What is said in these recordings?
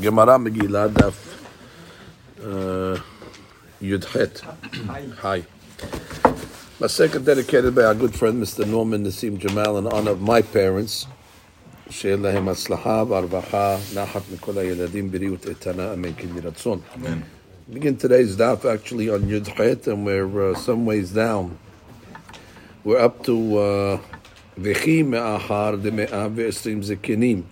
Gemara Megillah Daf uh, Yudchet. Hi. Masechet dedicated by our good friend Mr. Norman Nassim Jamal in honor of my parents. שיהיה להם הצלחה והרווחה, נחת מכל הילדים, בריאות איתנה, אמן כן יהי רצון. Begin today's daf actually on Yud Chet, and we're uh, some ways down. We're up to uh, Vechi me'achar de me'ah ve'esrim zekenim.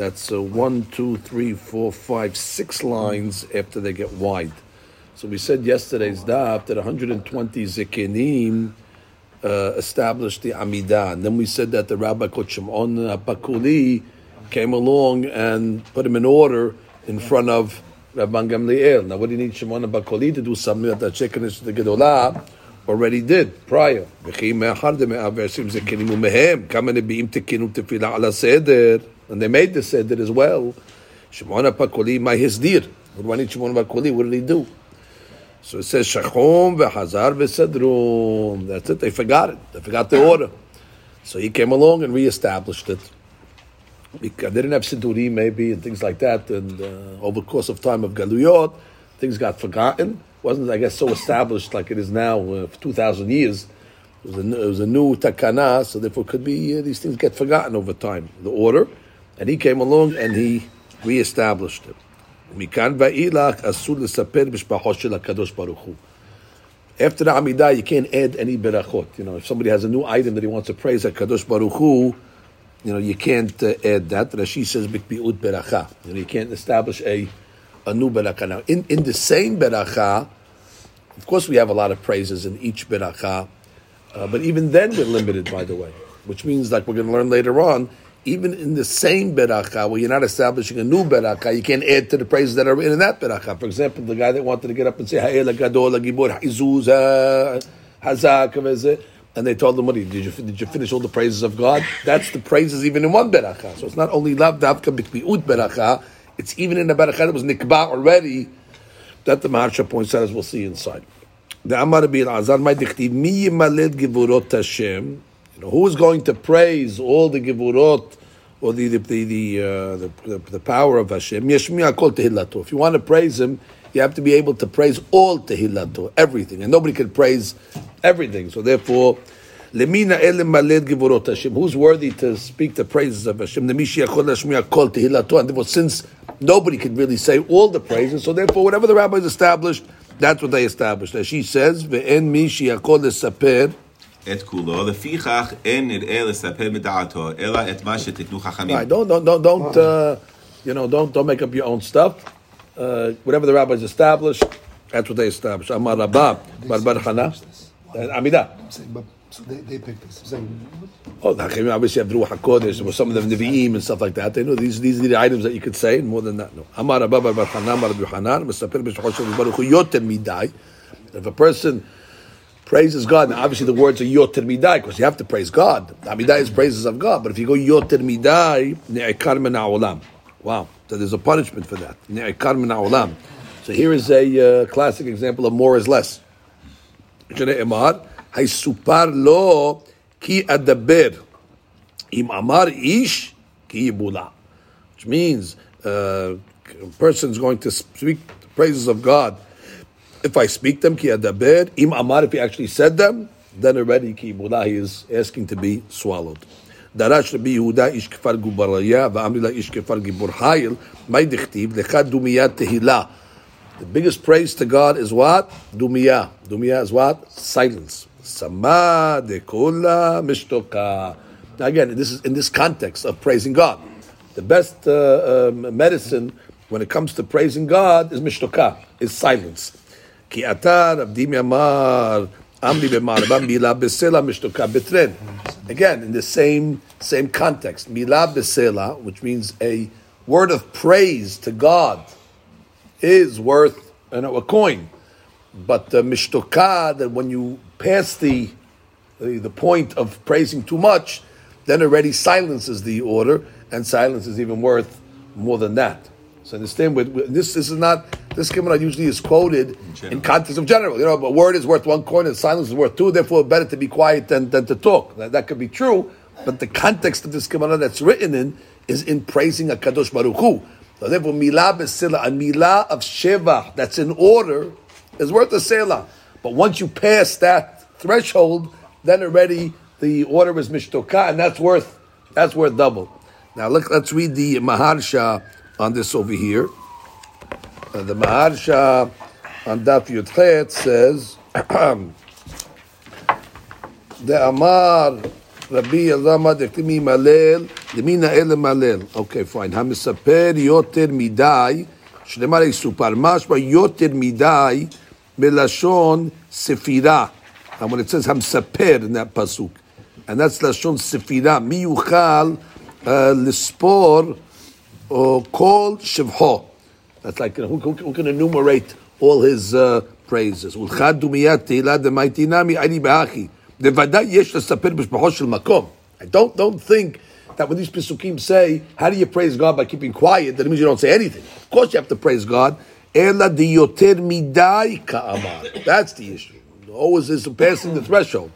That's uh, one, two, three, four, five, six lines after they get wide. So we said yesterday's daf that 120 zekenim uh, established the Amidah. And then we said that the Rabbi Shimon Bakuli came along and put him in order in front of Rabban Gamliel. Now, what do you need Shimon Bakuli to do something that Shekinah the Gedolah already did prior? And they made the Seder as well. Shimon Bakuli, my Hizdir. What do Shimon Bakuli? What did he do? So it says Shachom v'Hazar v'Sedrum. That's it. They forgot it. They forgot the order. So he came along and reestablished it. Because they didn't have Sidurim maybe and things like that. And uh, over the course of time of Galuyot, things got forgotten. wasn't I guess so established like it is now uh, for two thousand years. It was, a, it was a new takana, so therefore could be uh, these things get forgotten over time. The order, and he came along and he reestablished it. Mikan. After the Amidah, you can't add any berachot. You know, if somebody has a new item that he wants to praise at Kadosh Baruch Hu, you know, you can't uh, add that. Rashi says bikbiut beracha. You know, you can't establish a a new beracha. Now, in, in the same beracha, of course, we have a lot of praises in each beracha, uh, but even then we're limited, by the way, which means, like we're going to learn later on, even in the same beracha, where you're not establishing a new beracha, you can't add to the praises that are in that beracha. For example, the guy that wanted to get up and say Ha'el Gadol Gibor Hazak and they told him, "What did you did you finish all the praises of God?" That's the praises even in one beracha. So it's not only lav davka bikbiut beracha; it's even in the beracha that was nikba already. That the Maharsha points out, as we'll see inside. The Amar Azar my mi yimaled givurot Hashem. You know, who is going to praise all the givurot or the the the the, uh, the, the, the power of Hashem? Yeshmiya kol tehilato. If you want to praise Him, you have to be able to praise all tehilato, everything, and nobody can praise everything. So therefore, lemina elim maled givurot Hashem. Who's worthy to speak the praises of Hashem? And therefore, since nobody can really say all the praises, so therefore, whatever the rabbis established, that's what they established. As she says, ve'en mi sheyakol lesaper et kulo. Lefichach en nir'eh lesapeh meda'ato, ela et ma she'titnu chachamim. Right, don't, don't, don't, don't uh, you know, don't, don't make up your own stuff. Uh, whatever the rabbis established, that's what they established. Amar Rabba, Bar Bar chana, and amida. So they, they picked this. Oh, the obviously have Ruach HaKodesh, or some of them Nevi'im and stuff like that. They know these, these are the items that you could say, and more than that, no. Amar Abba Bar Hanan, Bar Yotem Midai. If a person praises God, now obviously the words are Yoter Midai, because you have to praise God. Amidah is praises of God, but if you go Yoter Midai, Ne'ekar Min Ha'olam. Wow, so there's a punishment for that. Ne'ekar Min Ha'olam. So here is a uh, classic example of more is less. שנאמר, היסופר לו כי אדבר. אם אמר איש, כי יבולע. Which means uh, a person is going to speak the praises of God. If I speak them, ki adaber, im amar, if he actually said them, then already ki yibula, he is asking to be swallowed. דרש רבי יהודה איש כפר גובריה, ואמרי לה איש כפר גיבור חיל, מה דכתיב? לך דומיה תהילה. The biggest praise to God is what? Dumiyah. Dumiyah is what? Silence. Sama de kula mishtoka. Now again, this is in this context of praising God. The best uh, um, medicine when it comes to praising God is mishtoka, is silence. Ki atar avdim yamar amri b'marabam mila besela mishtoka betren. Again, in the same same context, mila besela, which means a word of praise to God is worth you know, a coin. But the mishtoka, that when you pass the, the the point of praising too much, then already silences the order, and silence is even worth more than that. So understand, with, with- this this is not this Gemara usually is quoted in, context of general. You know, a word is worth one coin, and silence is worth two. Therefore, better to be quiet than, than to talk. That, that could be true, but the context of this Gemara that's written in is in praising a Kadosh Baruch Hu. So therefore, milah besila, a milah of sheva that's in order is worth a selah. But once you pass that threshold, then already the order is mishtoka, and that's worth that's worth double. Now look, let's read the Maharsha on this over here. Uh, the Maharsha on Daf Yudchet says, the Amar Rabbi Elama Dektimi Malel, Lemina Ele Malel. Okay, fine. Hamisaper Yoter Midai, Shlemar Yisupar, Mashma Yoter Midai, Melashon Sefira. And when it says Hamsaper in that pasuk, and that's Lashon Sefira, Mi Yuchal uh, Lispor uh, Kol Shivho. That's like, you know, who, who, can enumerate all his uh, praises? Makom. I don't, don't think that when these Pesukim say, how do you praise God by keeping quiet, that means you don't say anything. Of course you have to praise God. Midai ka'amar. That's the issue. Always is surpassing the threshold.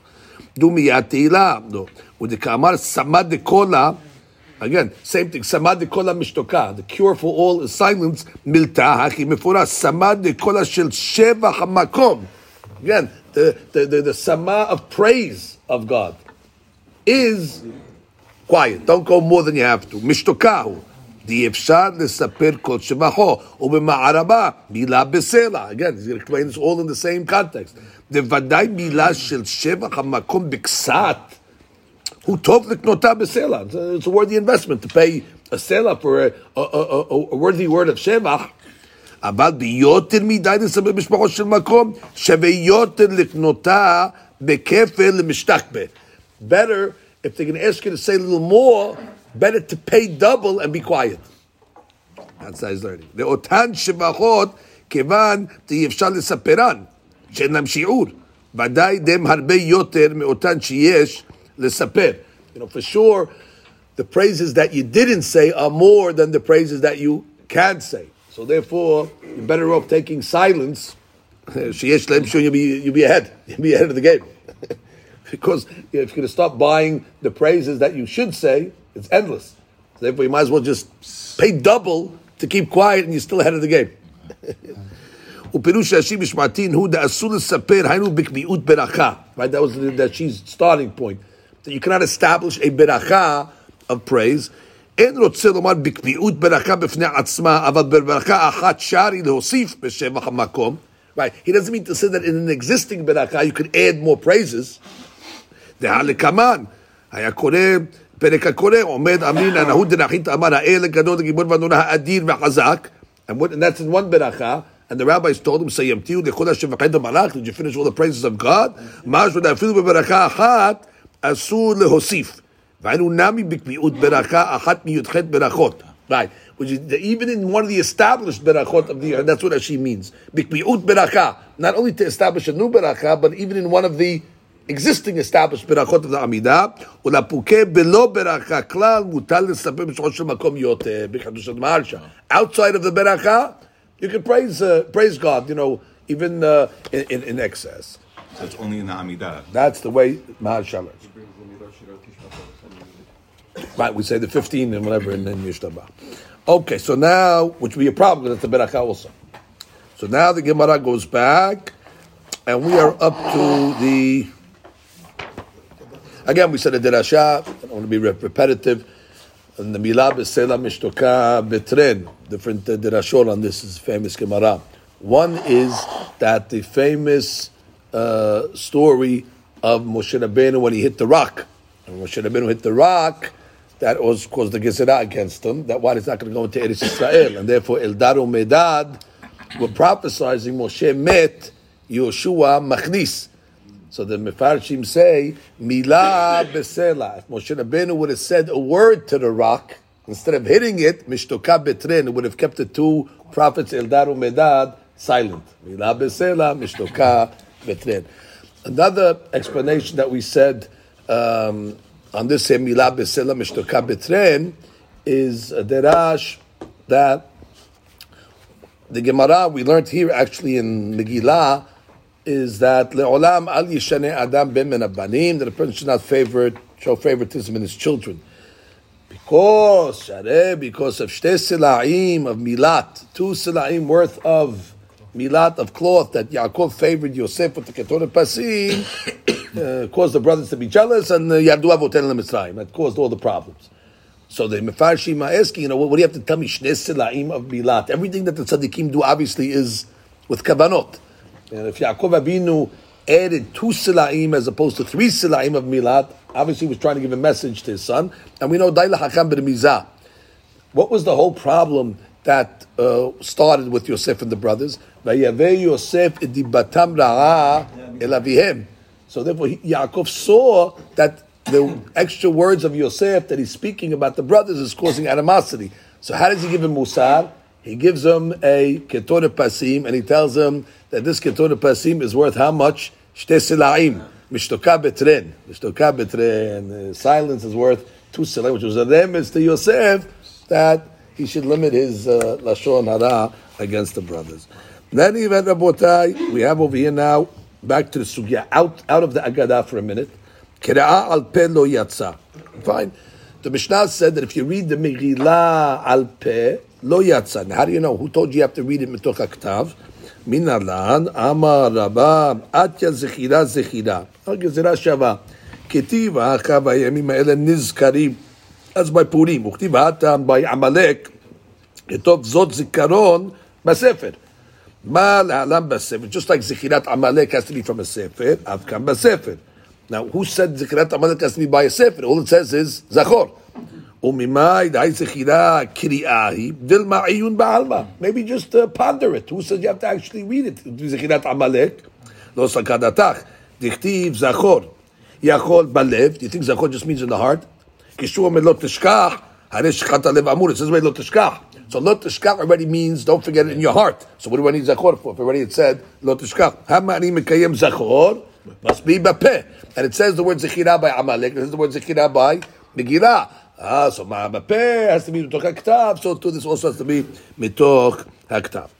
Dumiyat Tehila. No. With the ka'amar samad de kola. Again, same thing. Samad de kola mishtoka. The cure for all is silence. Milta haki mefura. Samad de kola shel sheva hamakom. Again, the, the, the, the sama of praise of God is quiet. Don't go more than you have to. Mishtokahu. די אפשר לספר כל שבחו, ובמערבה מילה בסלע. Again, he's going to explain this all in the same context. בוודאי מילה של שבח המקום בקצת. who tov liknota besela. It's a- It's a worthy investment to pay a sela for a, a, a, a, a worthy word of shevach. אבל ביותר מדי לספר משפחות של מקום, שווה יותר לקנותה בכפל למשתכבה. Better, if they're going to ask you to say a little more, better to pay double and be quiet. That's how he's learning. לאותן שבחות, כיוון אי אפשר לספרן, שאין להם שיעור. ודאי דם הרבה יותר מאותן שיש לספר. You know, for sure, the praises that you didn't say are more than the praises that you can say. So therefore, you're better off taking silence. שיש להם שיעור, you'll be, you'll be ahead. You'll be ahead of the game. because if you're going to stop buying the praises that you should say, it's endless. So therefore, you might as well just pay double to keep quiet and you're still ahead of the game. ופירוש רש"י משמעתין הוא דאסור לספר, היינו בקביעות ברכה. Right, that was the, that she's starting point. That you cannot establish a ברכה of praise. אין רוצה לומר בקביעות ברכה בפני עצמה, אבל בברכה אחת שרי להוסיף בשבח המקום. Right, he doesn't mean to say that in an existing ברכה you could add more praises. דהלקמן, היה קורא, פרק הקורא, עומד אמרינא נהוד דנחית אמר האל הגדול הגיבור והנורא האדיר והחזק, and, what, and that's in one beracha, and the rabbis told him, סיימתיהו לכל השבחי דמלאך, did you finish all the praises of God? משהו אפילו בברכה אחת, אסור להוסיף. והיינו נמי בקביעות ברכה אחת מי"ח ברכות. Right, which is the, even in one of the established berachot of the year, and that's what she means. Bikmiut beracha, not only to establish a new beracha, but even in one of the existing established berachot of the Amidah, ולפוקה בלא ברכה כלל, מותר לספר בשולחו של מקום יותר, בחידושת מהרשה. Outside of the beracha, you can praise, uh, praise God, you know, even uh, in, in, in excess. So it's only in the Amidah. That's the way Maharsha learns. Right, we say the 15 and whatever and then Yishtaba. Okay, so now, which would be a problem it's a beracha also. So now the Gemara goes back, and we are up to the. Again, we said a derasha. I don't want to be rep- repetitive. And the milah besela mishtoka betren. Different uh, derashot on this is famous Gemara. One is that the famous uh, story of Moshe Rabbeinu when he hit the rock. And Moshe Rabbeinu hit the rock, that was caused the Gezerah against him. That why he's not going to go into Eretz Israel, and therefore Eldad or Medad were prophesizing Moshe met Yoshua Machnis. So the Mefarshim say, Milah Besela. If Moshe Rabbeinu would have said a word to the rock, instead of hitting it, Mishtoka Betren, would have kept the two prophets, Eldad or Medad, silent. Milah Besela, Mishtoka Betren. Another explanation that we said um, on this same Milah Besela, Mishtoka Betren is a derash that the Gemara we learned here actually in Megillah is that leolam al yishane adam ben min abanim that a person should not favorite show favoritism in his children. Because, because of shte sila'im of milat, two sila'im worth of milat of cloth that Yaakov favored Yosef with the Ketorah Pasim, uh, caused the brothers to be jealous, and uh, Yardu Avoten Mitzrayim. That caused all the problems. So the Mefarshim are asking, you know, what, what do you have to tell me? Shne sila'im of milat. Everything that the tzaddikim do obviously is with kavanot. And if Yaakov Avinu added two sila'im as opposed to three sila'im of milat, obviously he was trying to give a message to his son. And we know Daila Hakam Mizah. What was the whole problem that uh, started with Yosef and the brothers? Yosef So therefore, he- Yaakov saw that the extra words of Yosef that he's speaking about the brothers is causing animosity. So how does he give him musar? He gives him a ketorah pasim, and he tells him that this ketorah pasim is worth how much? Shte sila'im. Mishtoka betren. Mishtoka betren. Uh, Silence is worth two sila'im, which was a remez to Yosef that he should limit his uh, lashon hara against the brothers. Then even Rabotai, we have over here now back to the sugya out out of the Agadah for a minute. Kira'a al pe lo yatsa. Fine. The Mishnah said that if you read the Megillah al pe lo yatsa. Now, how do you know? Who told you you have to read it mitoch haktav? Min alan amar rabba atya zechira zechira. Gezira shava. כתיב האחר והימים האלה נזכרים אז בפורים, וכתיב האטם בעמלק, כתוב זאת זיכרון בספר. Ma la'alam b'sefer. Just like zikirat amalek has to be from a sefer, avkam b'sefer. Now, who said zikirat amalek has to be by a sefer? All it says is zachor. Umimai da'ai zichira kiri'ahi dilma ayun ba'alma. Maybe just uh, ponder it. Who says you have to actually read it? Zikirat amalek. Lo sakadatach. Dichtiv zachor. Yachol balev. Do you think zachor just means in the heart? Kishu Amelot lo tishkach. Hare shechat Lev amur. It says, wait, lo tishkach. So lo tishkach already means don't forget it in your heart. So what do I need zachor for? If already it said lo tishkach, hamani mekayem zachor must be bape? And it says the word zechira by amalek. It says the word zechira by megira. Ah, so ma bape has to be mitoch haktav. So too, this also has to be mitoch haktav.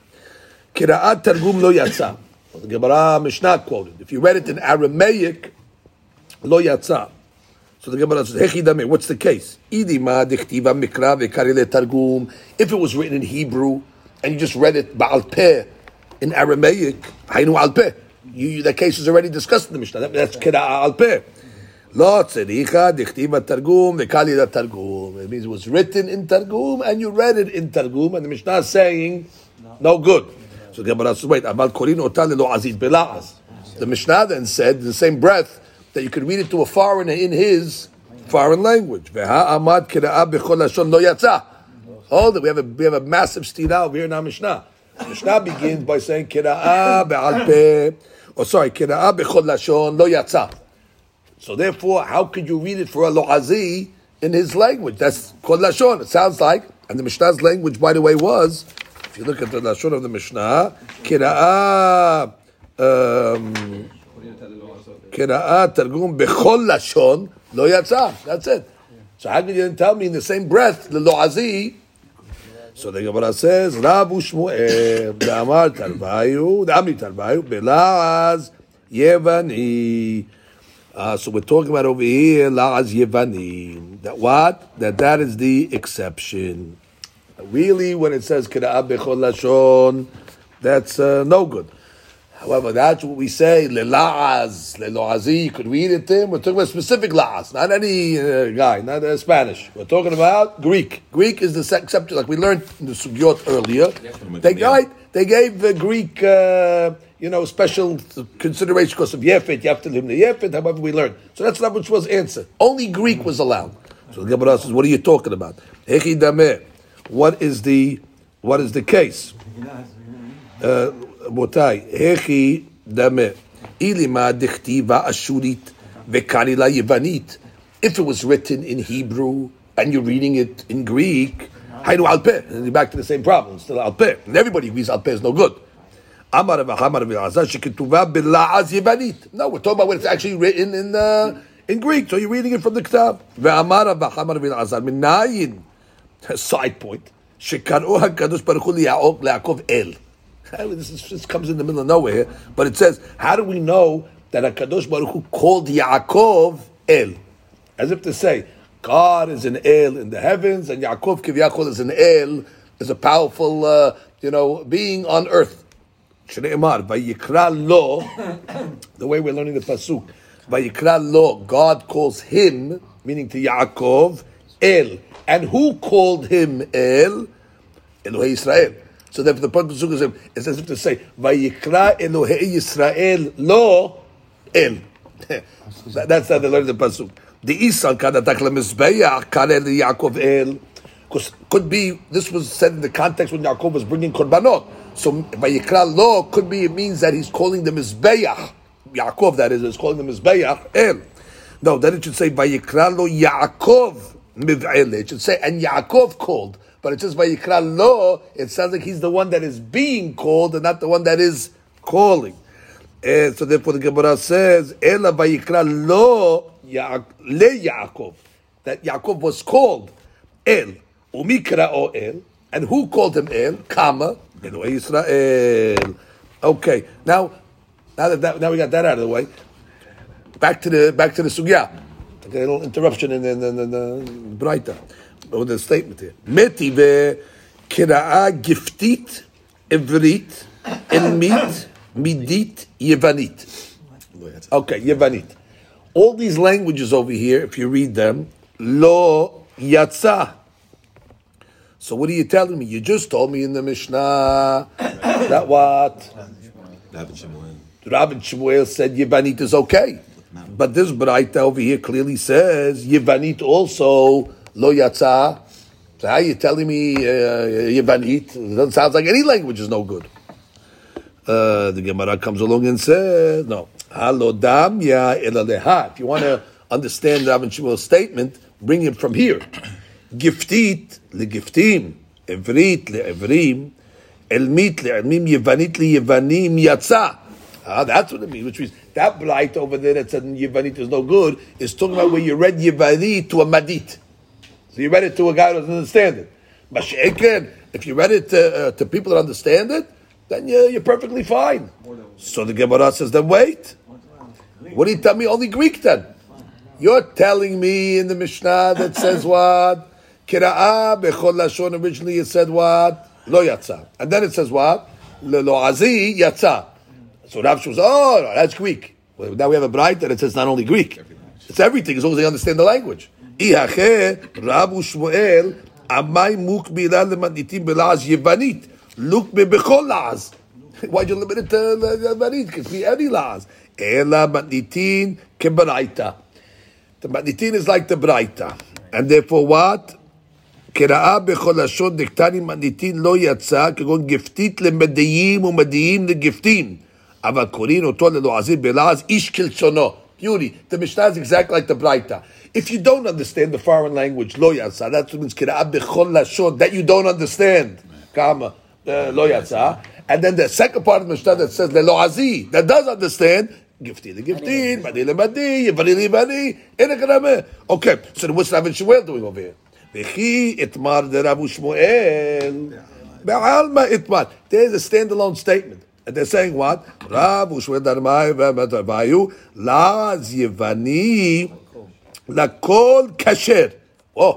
Kiraat targum lo yatsa. The Gemara Mishnah quoted. If you read it in Aramaic, lo yatsa. So the Gemara says, "Hechi dame." What's the case? Mikra. If it was written in Hebrew and you just read it ba'al in Aramaic, haynu al. You, that case is already discussed in the Mishnah. That- That's kira al peh. Lo tzericha dichtiva targum v'karile targum. It means it was written in targum and you read it in targum, and the Mishnah is saying, no good. So the Gemara says, wait, otal lo aziz bela'az. The Mishnah then said, in the same breath, that you could read it to a foreigner in his foreign language. Hold it, we have a, we have a massive stira over here in our Mishnah. Mishnah begins by saying kira'ah or sorry, b'chol lashon lo yatsa. So therefore, how could you read it for a lo'azi in his language? That's kol lashon. It sounds like, and the Mishnah's language, by the way, was, if you look at the lashon of the Mishnah, kira'ah, um, קראה תרגום בכל לשון לא יצא. That's it. So how can you then tell me in the same breath, ללועזי, so the Gemara says, רב ושמואל, דאמר תרוויו, דאמרי תרוויו, בלעז יווני. Uh, so we're talking about over here, la'az yevani. That what? That that is the exception. Really, when it says kira'ah bechol lashon, that's uh, no good. However, that's what we say, lela'az, lelo'azi, you could read it in. We're talking about specific la'az, not any uh, guy, not uh, Spanish. We're talking about Greek. Greek is the subject, like we learned in the sugyot earlier. They, right, they gave uh, Greek, uh, you know, special consideration because of Yefet, you have to live in the Yefet, however we learned. So that's not which was answered. Only Greek was allowed. So the Gemara says, what are you talking about? What is the, what is the case? רבותיי, הכי דמה, אילמה דכתיבה אשורית וקרילה יוונית. If it was written in Hebrew and you're reading it in Greek, היינו על פה. And you're back to the same problem, still על פה. And everybody agrees על פה is no good. אמר רב חמר רבי אלעזר שכתובה בלעז יוונית. No, we're talking about when it's actually written in, uh, in Greek, so you're reading it from the כתב. ואמר רב חמר רבי אלעזר, מנין, side point, שקראו הקדוש ברוך הוא ליעקב ליעקב אל. This is, just comes in the middle of nowhere here, but it says, how do we know that HaKadosh Baruch Hu called Yaakov El? As if to say, God is an El in the heavens, and Yaakov Kivyachol is an El, is a powerful, uh, you know, being on earth. Vayikra Lo, the way we're learning the Pasuk, Vayikra Lo, God calls him, meaning to Yaakov, El. And who called him El? Elohei Israel. So therefore the point of the Pasuk is, as if to say, Vayikra Elohei Israel Lo El. That- That's how they learn the Pasuk. The Isan Kadatak LeMizbeach Kare Yaakov El. Because could be this was said in the context when Yaakov was bringing korbanot. So Vayikra Lo could be it means that he's calling the Mizbeach. Yaakov that is is calling the Mizbeach El. No, then it should say Vayikra Lo Yaakov Miv'ele. It should say and Yaakov called. But it says Vayikra Lo, it sounds like he's the one that is being called and not the one that is calling. And so therefore the Gemara says, Ela vayikra lo Ya- le Yaakov. That Yaakov was called El. Umikra o El. And who called him El? Kama. Elohei Israel. Okay. Now, now that, that now we got that out of the way, back to the back to the sugya. A little interruption in the, in the, in in. With the statement here. Metive kira'a giftit evrit elmit midit yevanit. Okay, Yevanit. All these languages over here, if you read them, lo yatsa. So what are you telling me? You just told me in the Mishnah that what? Shemuel. Rabbi Shmuel said Yevanit is okay. But this Braita over here clearly says Yevanit also lo yatsa. So how are you telling me uh, Yevanit? It doesn't sound like any language is no good. Uh, the Gemara comes along and says, no. Halodam ya elaleha. If you want to understand Rabbi Shmuel's statement, bring it from here. Giftit legiftim, evrit leevrim, elmit leelmim, yevanit leyevanim yatsa. Ah, that's what it means. Which means that braita over there that said yevanit is no good is talking about where you read yevanit to a madit. So you read it to a guy who doesn't understand it. Mashiach, if you read it to, uh, to people that understand it, then you're, you're perfectly fine. So the Gemara says, then wait. What do you tell me? Only Greek then. You're telling me in the Mishnah that says what? Kira'ah bechol lashon. Originally it said what? Lo yatsa. And then it says what? Lo azi yatsa. So Rav says, oh, that's Greek. Well, now we have a braita that it says not only Greek. It's everything as long as they understand the language. אי אחי רב ושמואל עמי מוק מילה למניתים בלעז יוונית, לוק בבכל לעז. why you limit it ליוונית? אין לי לעז. אלא מניתין כברייתא. The מתניתין is like the ברייתא. And therefore what? כראה בכל לשון דקטני מניתין לא יצא, כגון גפתית למדיים ומדיים לגפתים. אבל קוראים אותו ללועזי בלעז איש כלשונו. יורי, the משנה is exactly like the ברייתא. If you don't understand the foreign language, lo yatsa, that means kira'at bechol lashon, that you don't understand, kama, uh, lo yatsa. And then the second part of the Mishnah that says lelo azi, that does understand, gifti the gifti badi le badi, badi le badi, enekarame. Okay, so what's Rav and Shmuel doing over here? Vechi itmar de Rav Shmuel. be'alma itmar. There's a standalone statement. And they're saying what? Rav Shmuel darmai ve'metavayu, laz yevani, לכל כשר. Oh,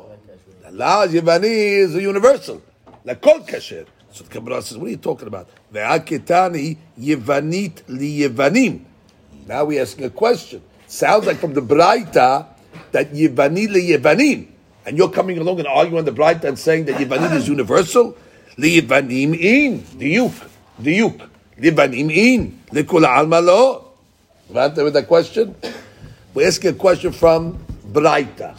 לעז יווני is a universal. לכל כשר. So the Gemara says, what are you talking about? והכתני יוונית ליוונים. Now we're asking a question. Sounds like from the Braita that Yevani leYevanim. And you're coming along and arguing on the Braita and saying that Yevanim is universal. LeYevanim in. Diuk. Diuk. Yevanim in. Lekul alma lo. Right there with that question? We're asking a question from Braita.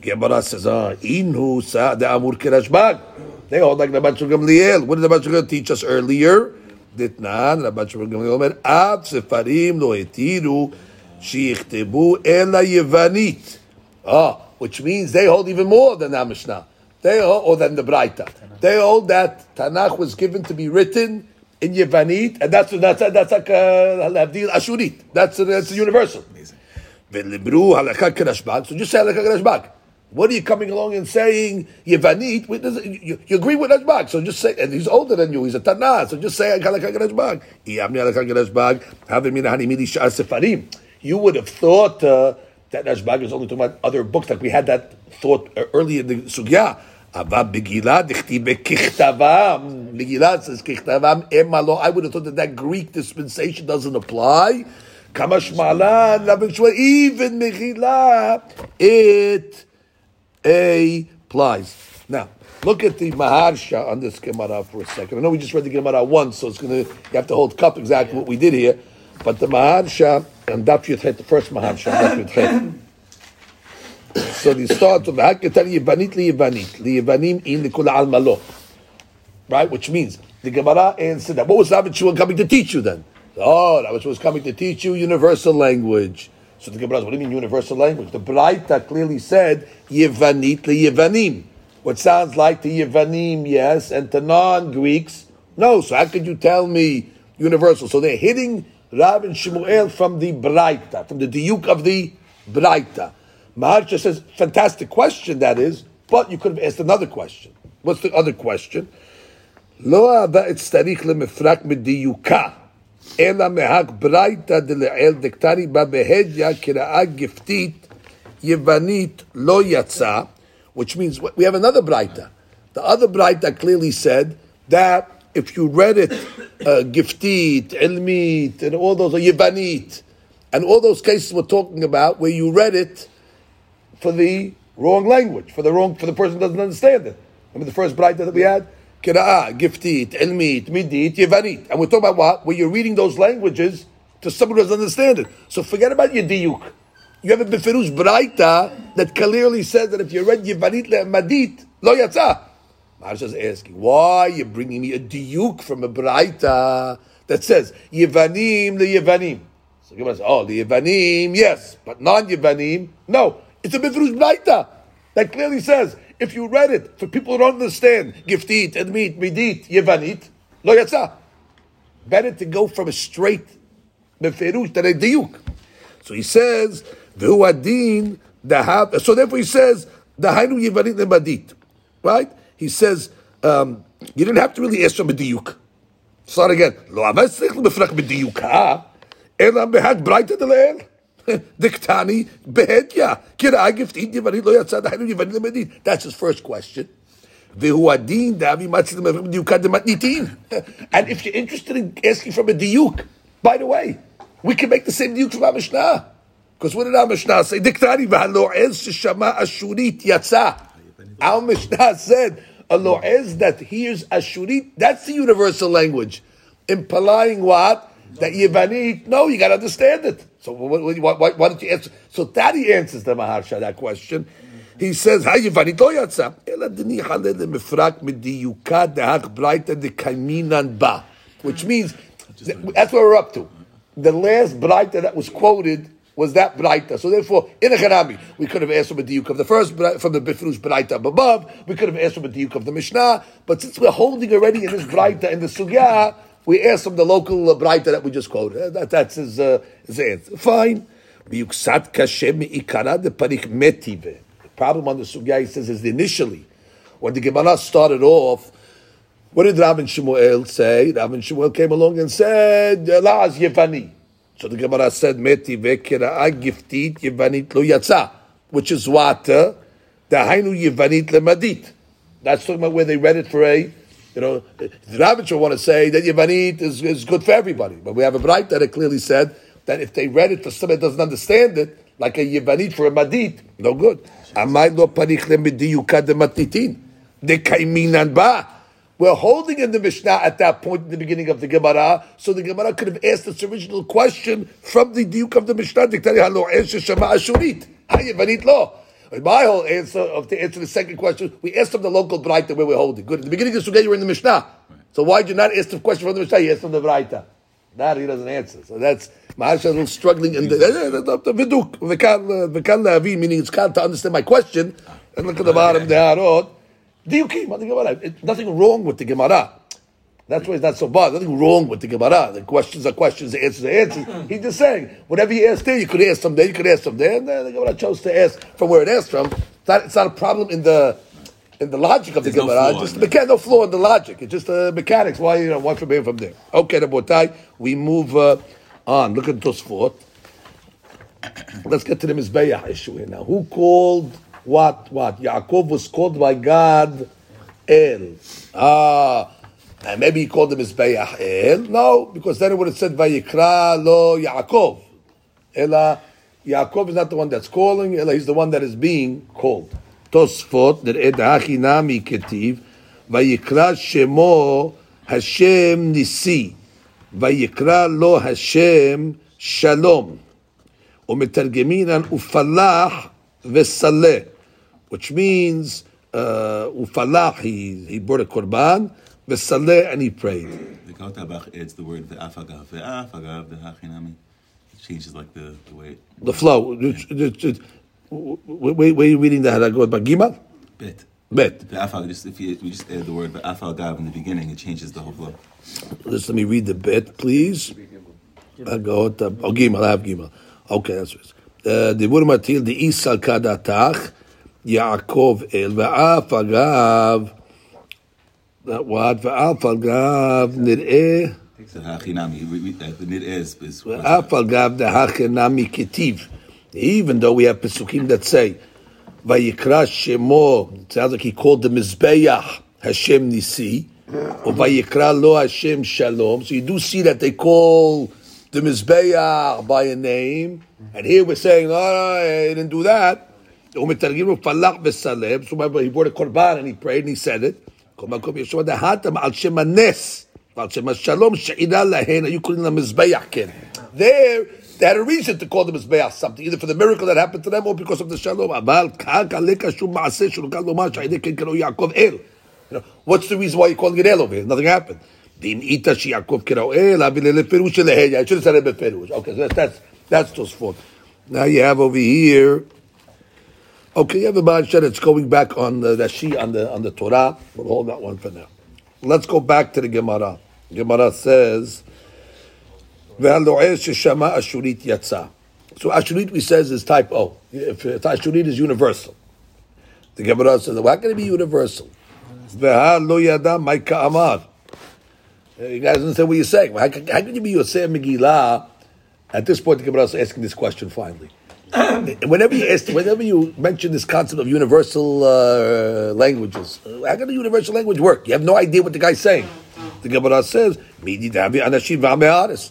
Gemara says, ah, inu sa de amur kirashbag. They hold like Rabban Shul Gamliel. What did Rabban Gamliel teach us earlier? Ditnan, Rabban Shul Gamliel Omer, Av sefarim lo etiru shiichtebu ela yevanit. Ah, which means they hold even more than the Mishnah. They hold, or than the Braita. They hold that Tanakh was given to be written in Yevanit, and that's that's that's like Labdil Ashurit. That's that's universal. Velibru halakha kerashbag. So just say halakha kerashbag. What are you coming along and saying Yevanit? Wait, does- You, you agree with Rashbag, so just say, and he's older than you, he's a Tanah, so just say halakha kerashbag. Iyamni halakha kerashbag. Havim min hanimidi sha'ar sefarim. You would have thought uh, that Rashbag is only talking about other books, like we had that thought uh, earlier in the Sugya. אבל בגילה דכתיב בככתבם, מגילה says ככתבם, אמה לא, I would have thought that that Greek dispensation doesn't apply. Kamashmalan, Labishwa, even Mechila, it applies. Now, look at the Maharsha on this Gemara for a second. I know we just read the Gemara once, so it's going to, you have to hold cup exactly what we did here. But the Maharsha, and Daf the first Maharsha, Daf Yutchet. So the start of Hakkatar Yevanit li Yevanit, li Yevanim in the Kula Al Malo. Right? Which means the Gemara answered that. What was Rabbi Shimon coming to teach you then? Oh, that was coming to teach you universal language. So the Gemara says, what do you mean universal language? The Braita clearly said, Yevanit le Yevanim. What sounds like to Yevanim, yes, and to non-Greeks, no. So how could you tell me universal? So they're hitting Rav and Shmuel from the Braita, from the Diuk of the Braita. Maharsha says, fantastic question that is, but you could have asked another question. What's the other question? Lo haba etztarich lemefrak mediyuka. אלא מהק ברייתא דלעיל דקטרי בה בהדיא קראה גפתית יוונית לא יצא, which means we have another braita. The other braita clearly said that if you read it, uh, giftit, elmit, and all those, or yivanit, and all those cases we're talking about where you read it for the wrong language, for the wrong, for the person who doesn't understand it. Remember the first braita that we had? Kira'ah, giftit, elmit, midit, yivanit. And we're talking about what? Where you're reading those languages to someone who doesn't understand it. So forget about your diuk. You have a beferush braita that clearly says that if you read yivanit le'madit, lo yatsa. Maharsha is asking, why are you bringing me a diuk from a braita that says yivanim le'yivanim? So Gemara says, oh, the yivanim, yes, but non Yevanim, no. It's a beferush braita that clearly says if you read it for people who don't understand, giftit, edmit, midit, yivanit, lo yatsa. Better to go from a straight beferush than a diuk. So he says, "V'hu adin dahav." So therefore he says, "Dahainu yivanit lemadit." Right? He says um, you didn't have to really ask from a diuk. Start again. Lo avatzich lebefrak b'diyuka, ela behad braita deleel. Diktani behedya. Kira giftit yivanit lo yatsa dahainu yivanit lemadit. That's his first question. V'hu adin davi matzil b'diyuka dematnitin. And if you're interested in asking from a diuk, by the way, we can make the same diuk from our Mishnah. Because what did our Mishnah say? Diktani v'halo'ez sheshama ashurit yatsa. Our Mishnah said a lo'ez that hears ashurit, that's the universal language. Implying what? That Yivanit, no, you got to understand it. So why, why don't you answer? So that he answers the Maharsha that question. He says, "Hay Yivanit lo yatsa." Ela dini halel lemefrak mediyuka dehak braita dekaminan ba, which means that's what we're up to. The last braita that was quoted was that braita. So therefore, in a Harami, we could have asked from a diuk of the first from the Bifrush braita up above. We could have asked from a diuk of the Mishnah. But since we're holding already in this braita in the sugya, we asked from the local uh, that we just quoted. Uh, That, that's his, uh, his answer. Fine. The problem on the sugya he says is initially when the Gemara started off. What did Rav and Shmuel say? Rav and Shmuel came along and said, "La'az yevani." So the Gemara said, "Meti vekira giftit yevanit lo yatsa," which is what uh, dahainu yevanit lemadit. That's talking about where they read it for a, you know, the will want to say that yevanit is, is good for everybody, but we have a braita that it clearly said that if they read it for somebody that doesn't understand it, like a yevanit for a madit, no good. We're holding in the Mishnah at that point in the beginning of the Gemara, so the Gemara could have asked its original question from the diuk of the Mishnah. Diktari halo answer shema ashurit. Hayevanit lo. My whole answer of to answer the second question, we asked from the local Braita where we're holding. Good. At the beginning of the Sugya, you were in the Mishnah. So why did you not ask the question from the Mishnah? You asked from the Braita. That he doesn't answer. So that's Maharsha little struggling in the viduk v'kan v'kan meaning it's hard to understand my question. And look at the bottom, the harot. Diukim on the Gemara. It's nothing wrong with the Gemara. That's why it's not so bad. Nothing wrong with the Gemara. The questions are questions, the answers are answers. He's just saying, whatever you ask there, you could ask there, you could ask there, and then the Gemara chose to ask from where it asked from. It's not, it's not a problem in the in the logic of the There's no Gemara. flaw just the mecha- no flaw in the logic. It's just the mechanics. Why you know one from here from there. Okay, the Botai, we move uh, on. Look at Tosfot. let's get to the Mizbeach issue here now. Who called what? What? Yaakov was called by God El. Ah, and maybe he called him Mizbeach El. No, because then it would have said Vayikra lo Yaakov. Ela, Yaakov is not the one that's calling, Ela, he's the one that is being called. Tosfot, נראה דהכי נמי כתיב, ויקרא שמו השם ניסי, ויקרא לו השם שלום. ומתרגמינן ופלח וסלה, which means uh, ופלח, he, he brought a korban, וסלה, and he prayed. The Kautabach adds the word ve'afagav. Ve'afagav, v'hachinami. It changes like the, the way it, The flow. Where, where are you reading the Haragot? By Gimal? bit. Bet. Ve'afag, just if you, we just add the word ve'afagav in the beginning, it changes the whole flow. Just let me read the bit, please. Haragot. Oh, Gimal, I have Gimal. Okay, that's it. Uh, The word matil, the Isal Kadatach, Yaakov El, Ve'af Agav, that wad va'alfal gav nir'eh. The nir'eh is. Va'alfal gav dehachinami ketiv. Even though we have pesukim that say, Vayikra Shemo, it sounds like he called the Mizbeach Hashem Nisi, or Vayikra Lo Hashem Shalom. So you do see that they call the Mizbeach by a name, and here we're saying, no, oh, no, he didn't do that. So he brought a korban and he prayed and he said it. כל מקום ישוע דהתם על שם הנס ועל שם השלום שעידה להן, היו קוראים לה מזבח כן. There, they had a reason to call the mizbeach something, either for the miracle that happened to them or because of the shalom. אבל כאן עליך שום מעשה שנוכל לומר שהעידי כן קראו יעקב אל. You know, what's the reason why you're calling it El over here? Nothing happened. דין איתה שיעקב קראו אל, אבל לפירוש שלהן, I should have said it בפירוש. Okay, so that's, that's, that's those four. Now you have over here, Okay, a Maharsha that's going back on the Rashi on the on the Torah. We'll hold that one for now. Let's go back to the Gemara. Gemara says, "Ve'alo'eh sheshama ashurit yatsa." So ashurit we says is type O. If, ashurit is universal, the Gemara says, "Why can it be universal?" Ve'alo yada maika amar. You guys understand what you're saying? How can, how can you be Yosef Megillah? At this point, the Gemara is asking this question finally. whenever you ask, whenever you mention this concept of universal uh, languages, uh, how can a universal language work? You have no idea what the guy's saying. The Gemara says, "Midi davi anashim v'ameharis."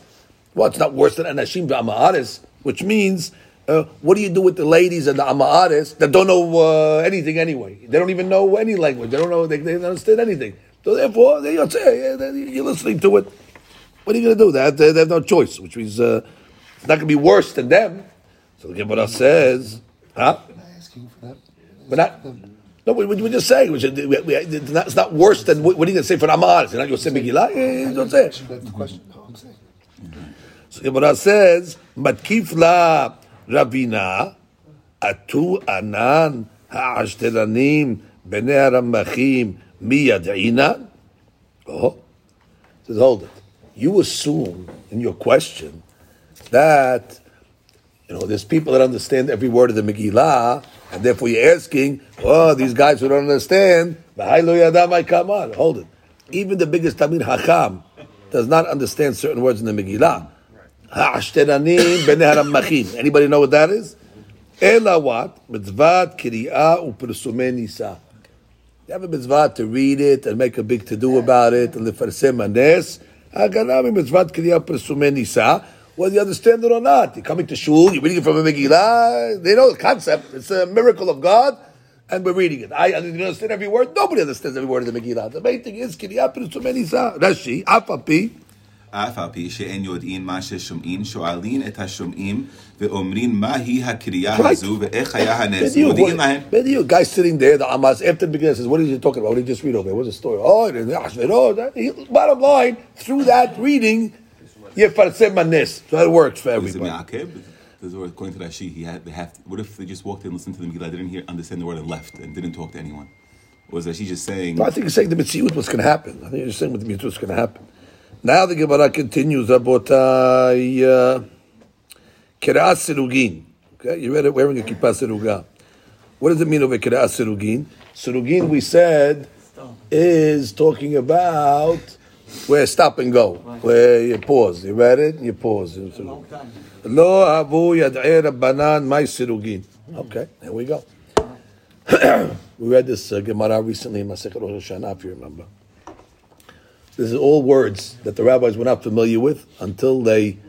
Well, it's not worse than anashim v'ameharis, which means, uh, what do you do with the ladies and the amaharis that don't know uh, anything anyway? They don't even know any language. They don't know. They, they don't understand anything. So therefore, they, you're, you're listening to it. What are you going to do? They have, they have no choice, which means uh, it's not going to be worse than them. So the Gemara says, huh? Am I asking for that? But not. No, we, we, we're just saying. We should, we, we, it's, not, it's not worse than what, what are you going to say for Amar? It's not your say Megillah. Don't say it. That's the question. No, I'm saying. So Gemara says, "Matkif la Ravina atu anan ha'ashtelanim bnei haramachim miyadina." Oh, says hold it. You assume in your question that you know there's people that understand every word of the Megillah, and therefore you're asking, "Oh, these guys who don't understand." "V'hai lo yada my kamar." Hold it. Even the biggest Tamid Hakam does not understand certain words in the Megillah. Anybody know what that is? Ela what? Mitzvat kiri'ah u'persumei nisa. You have a mitzvah to read it and make a big to-do about it and lefarsem anes. Haganami mitzvat kiri'ah u'persumei nisa Whether you understand it or not. You're coming to shul, you're reading it from a Megillah. They know the concept. It's a miracle of God. And we're reading it. I understand every word. Nobody understands every word of the Megillah. The main thing is, kiri'ah u'persumei nisa. Rashi, afapi. אף על פי שאין יודעין מה ששומעים, שואלין את השומעים ואומרים מהי הקריאה Right. הזו ואיך היה הנס. Bediu, מודיעים להם. what- Bediu, guy sitting there, the Amas, after the beginning says, what are you talking about? What did you just read over there? What's the story? Oh, it is Ashverod. That- he- Bottom line, through that reading, Yefarsem Manes. So that works for everybody. Was it everybody. Me'akev? Because according to Rashi, he had, they have to, what if they just walked in, and listened to the Megillah, didn't hear, understand the word, and left, and didn't talk to anyone? Or was Rashi just saying, No, I think he's saying the Mitzvah, what's going to happen. I think he's just saying what the Mitzvah is going to happen. Now the Gemara continues about uh, Kira'at Sirugin. Okay, you read it wearing a kippah siruga. What does it mean over Kira'at Sirugin? Sirugin, we said, is talking about where stop and go, where you pause. You read it? You pause. Lo havu yad'ei banan my sirugin. Okay, there we go. we read this uh, Gemara recently in Masechet Rosh Hashanah, if you remember. This is all words that the rabbis were not familiar with until they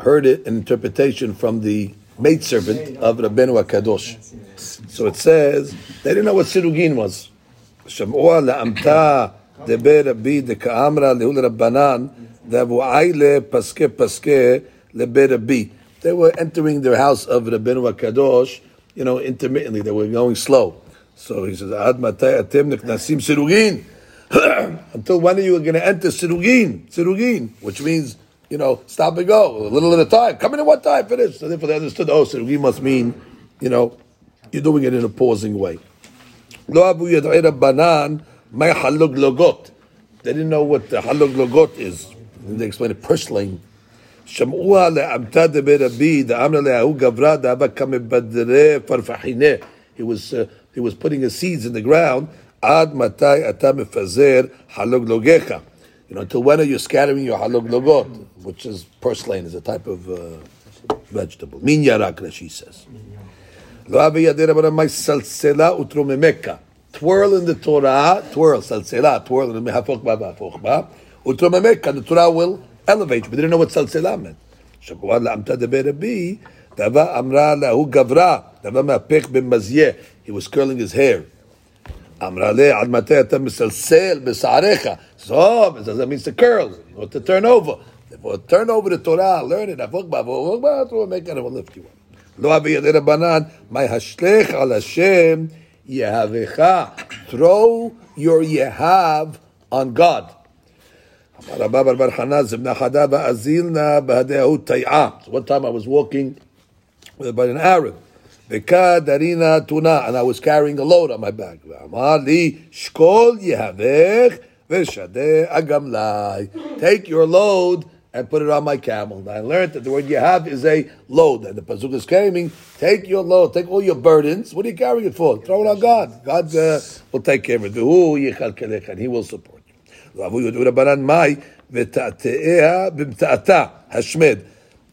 heard it in interpretation from the maidservant of Rabbeinu HaKadosh. So it says, they didn't know what sirugin was. Shemua la'amta דבר רבי דקאמרה להול רבנן דאבו איילה פסקה פסקה לבי רבי. They were entering their house of Rabbeinu HaKadosh, you know, intermittently. They were going slow. So he says, Ad matay atem neknasim sirugin. Until when are you going to enter sirugin? Sirugin, which means, you know, stop and go, a little at a time. Come in at one time, finish. So therefore they understood, oh, sirugin must mean, you know, you're doing it in a pausing way. Lo abu yad'ei rabbanan my halug logot. They didn't know what the halug logot is. They explained it purslane. שמעוה לעמתה דבר רבי, דאמנה להוא גברה, דאבה כמבדרי פרפחינה. He was, uh, he was putting his seeds in the ground. עד מתי אתה מפזר חלוג לוגך. You know, until when are you scattering your halog logot, which is purslane, is a type of uh, vegetable. Min yarak, Rashi says. לא אבי ידי רבנה מי סלסלה ותרוממך. Twirl in the Torah, twirl, salsela, twirl in the hafok ba hafok ba. Utrumamek, the Torah will elevate you. But they didn't know what salsela meant. שבוע לעמתה דבר רבי, דבה אמרה להוא גברה, דבה מהפך במזיה. He was curling his hair. אמרה לה, עד מתי אתה מסלסל בשעריך? So, that means to curl, or to turn over. Therefore, turn over the Torah, learn it, hafok ba, hafok ba, Utrumamek, and it will lift you up. לא אבי ידי רבנן, מה השלך על השם Yehavecha. Throw your Yehav on God. One time I was walking by an Arab. darina tuna, and I was carrying a load on my back. Take your load and put it on my camel. And I learned that the word you have is a load. And the Pasuk is claiming, take your load, take all your burdens. What are you carrying it for? Throw it on God. God uh, will take care of it. And He will support you.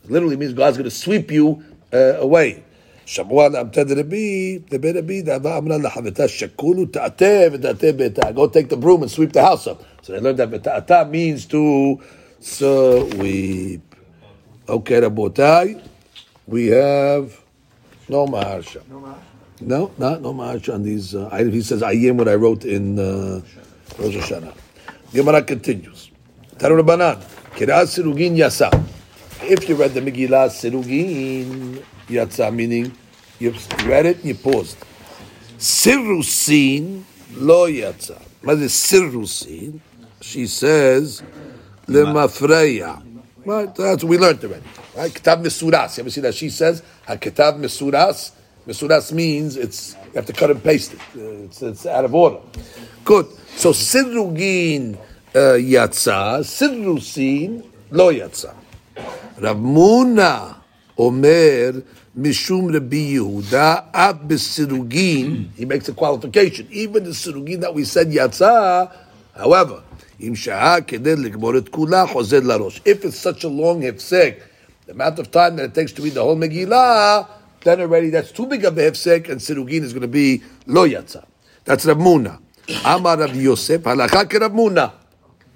Literally means God's going to sweep you uh, away. שבוע לעמתד רבי, דבי רבי, דאבה אמרה לחבטה שקולו תעתה ותעתה ביתה. Go take the broom and sweep the house up. So they learned that ותעתה means to sweep. Okay, Rabotai, we have no maharsha. No, not no maharsha on these uh. He says, I am what I wrote in uh, Rosh Hashanah. Gemara continues. Taru Rabbanan, Kiraz Sirugin Yasa. If you read the Megillah Sirugin Yatsa, meaning you read it and you paused. Sirusin lo Yatsa. What is Sirusin? She says, lemafreya. Right, that's what we learned already. Right, kitab misuras. You ever see that she says kitab misuras? Misuras means it's you have to cut and paste it. It's, it's out of order. Good. So sidrugin uh, yatsa, sidrusin lo yatsa. Rav Muna Omer Mishum Rabbi Yehuda Ab Besirugin. He makes a qualification. Even the sirugin that we said yatsa, however, if it's such a long hefsek, the amount of time that it takes to read the whole Megillah, then already that's too big of a hefsek, and Sirugin is going to be lo yatsa. That's Rav Muna. Amar Rav Yosef, halakha ke Rav Muna.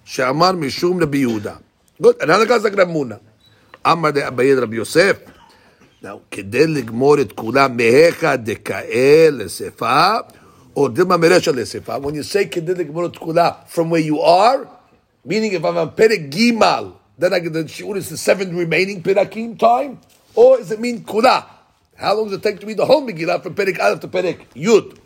She'amar mishum Rabbi Yehuda. Good. And halakha is like Rav Muna. Amar de Abayed Rav Yosef. Now, כדי לגמור את כולם, מהיכא דכאל לספה, or Dilma Meresha Lesefa, when you say Kedele Gemara Tkula from where you are, meaning if I'm on Perek Gimal, then I get the Shiur is the seventh remaining Perakim time, or does it mean Kula? How long does it take to read the whole Megillah from Perek Aleph to Perek Yud?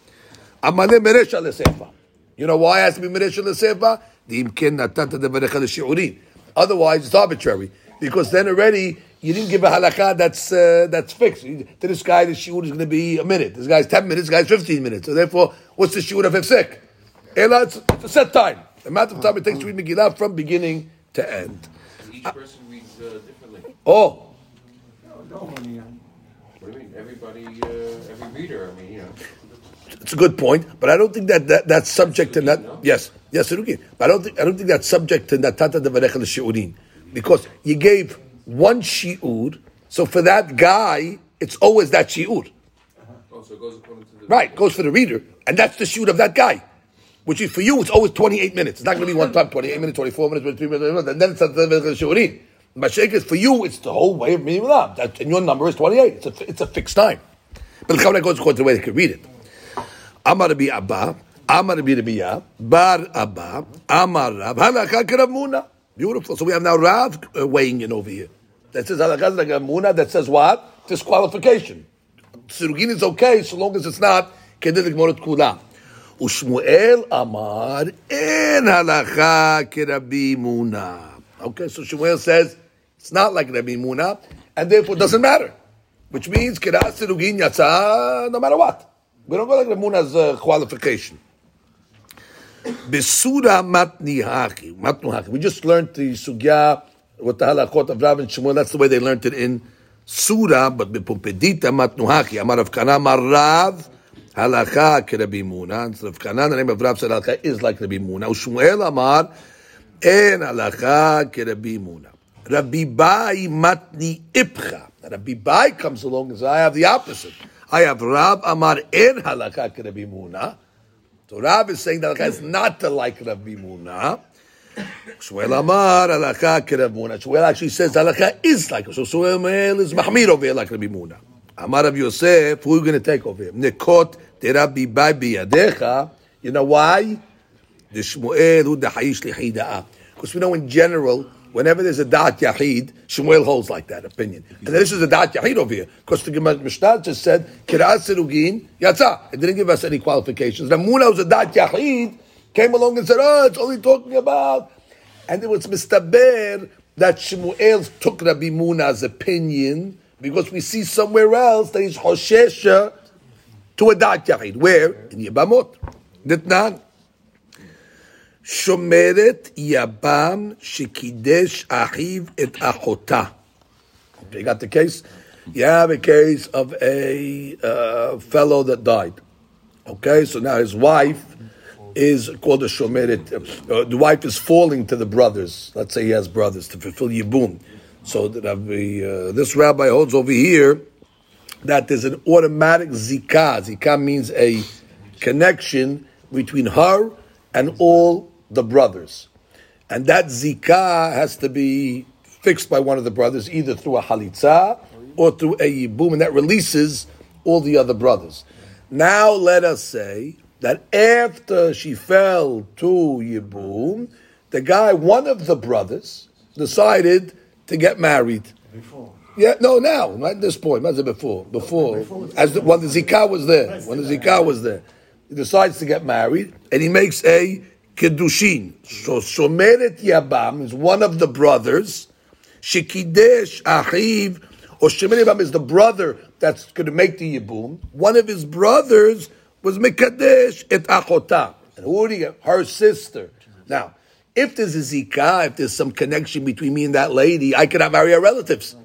Amale Meresha Lesefa. You know why has to be Meresha Lesefa? The Imken Devarecha Shiurin. Otherwise, it's arbitrary because then already you didn't give a halakha that's uh, that's fixed. To this guy, the shiur is going to be a minute. This guy's ten minutes. This guy's fifteen minutes. So therefore, what's the shiur of hefsek? Ela, it's, it's a set time. The amount of time it takes to read Megillah from beginning to end. And Each person reads uh, differently. Oh, No, no, I mean, What do you mean? Everybody, uh, every reader. I mean, you know. it's a good point, but I don't think that, that that's subject to that. Yes, yes, Sirugin. But I don't think I don't think that's subject to natata devarecha l'shiurin because you gave one shiur, so for that guy, it's always that shiur. Oh, so goes according to the Right, goes for the reader, and that's the shoot of that guy. Which is for you, it's always 28 minutes. It's not going to be one time, 28 minutes, 24 minutes, 23 minutes, and then it's the shurin. But sheikh is for you, it's the whole way of meaning love. That, and your number is 28. It's a, it's a fixed time. But the goes according to the way they can read it. Amar Rabbi Abba, Amar Rabbi Rabbiya, Bar Abba, Amar Rav, Halakha Rav Muna. Beautiful. So we have now Rav uh, weighing in over here. That says Halakha Rav Muna, that says what? Disqualification. Sirugin is okay so long as it's not כדי לגמור את כולם. ושמואל אמר, אין הלכה כרבי מונה. Okay, so Shmuel says, it's not like Rabbi Muna, and therefore it doesn't matter. Which means, כרעת סירוגין יצא no matter what. We don't go like Rabbi Muna's uh, qualification. Besura matnihaki. Matnuhaki. We just learned the sugya with the halachot of Rav and Shmuel. That's the way they learned it in Sura, but bepumpedita matnuhaki. Amar Rav Kana Amar Rav. Halacha keRabbi Muna. And Rav Kana, the name of Rav said halacha is like Rabbi Muna. Ushmuel Amar en halacha keRabbi Muna. Rabbi Bai matni ipcha. Rabbi Bai comes along and says, I have the opposite. I have Rav Amar en halacha keRabbi Muna. So Rav is saying that is not to like Rabbi Muna. Shmuel Amar halacha keRabbi Muna. Shmuel actually says halacha is like so. Shmuel is mahmir over here like Rabbi Muna. Amar Rabbi Yosef, who are you going to take over here? Nekot de Rabbi Bai biyadecha. You know why? The Shmuel who the hayish lihida'a. Because we know in general, whenever there's a da'at yahid, Shmuel holds like that opinion. And this is a da'at yahid over here. Because the Mishnah just said, Kira'at sirugin, yatsa. It didn't give us any qualifications. The Muna was a da'at yahid, came along and said, oh, it's only talking about. And it was mistaber that Shmuel took Rabbi Muna's opinion because we see somewhere else that he's Hoshesha to a da'at yahid. Where? In Yibamot. Ditnan. שומרת יבם שקידש אחיו את אחותה. Okay, you got the case? You have a case of a uh, fellow that died. Okay, so now his wife is called a shomeret. Uh, the wife is falling to the brothers. Let's say he has brothers to fulfill yibum. So that Rabbi, uh, this rabbi holds over here that there's an automatic zikah. Zikah means a connection between her and all the brothers. And that zikah has to be fixed by one of the brothers, either through a halitza or through a yibum, and that releases all the other brothers. Now let us say that after she fell to yibum, the guy, one of the brothers, decided to get married. Before. Yeah, no, now, not at this point, not before. Before, as the, when the zikah was there, when the zikah was there, he decides to get married, and he makes a kedushin. So Shomeret Yabam is one of the brothers. Shekidesh Achiv, or Shomeret Yabam is the brother that's going to make the yibum. One of his brothers was Mekadesh et Achota. And who? Her sister. Now, if there's a zikah, if there's some connection between me and that lady, I cannot marry her relatives.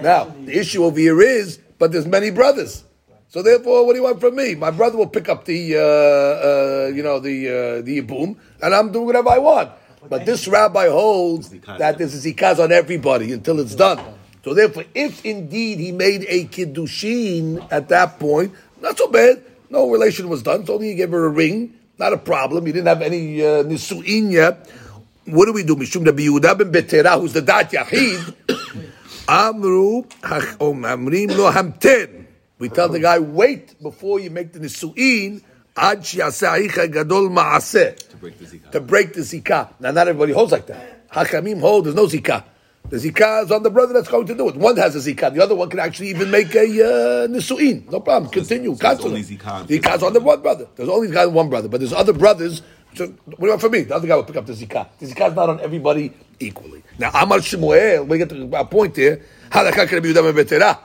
Now, the issue over here is, but there's many brothers. So therefore, what do you want from me? My brother will pick up the, uh, uh, you know, the uh, the yibum, and I'm doing whatever I want. But this rabbi holds that there's a zikaz on everybody until it's done. So therefore, if indeed he made a kiddushin at that point, not so bad. No relation was done. It's only he gave her a ring. Not a problem. He didn't have any uh, nisu'in yet. What do we do? Mishum Rabbi Yehuda ben Betera, who's the dat yachid. Amru, amrim lo hamten. We tell the guy, wait before you make the nisu'in, ad shi'aseh achicha gadol ma'aseh. to break the zikah. To break the zikah. Now, not everybody holds like that. Hakamim hold, there's no zikah. The zikah is on the brother that's going to do it. One has a zikah, the other one can actually even make a uh, nisu'in. No problem. Continue. so only zikah. Zikah's on the one brother. There's only zikah on one brother, but there's other brothers. So, what do you want from me? The other guy will pick up the zikah. The zikah is not on everybody equally. Now, Amar Shmuel, we get to a point here. Halakha can be Yehuda ben Betera.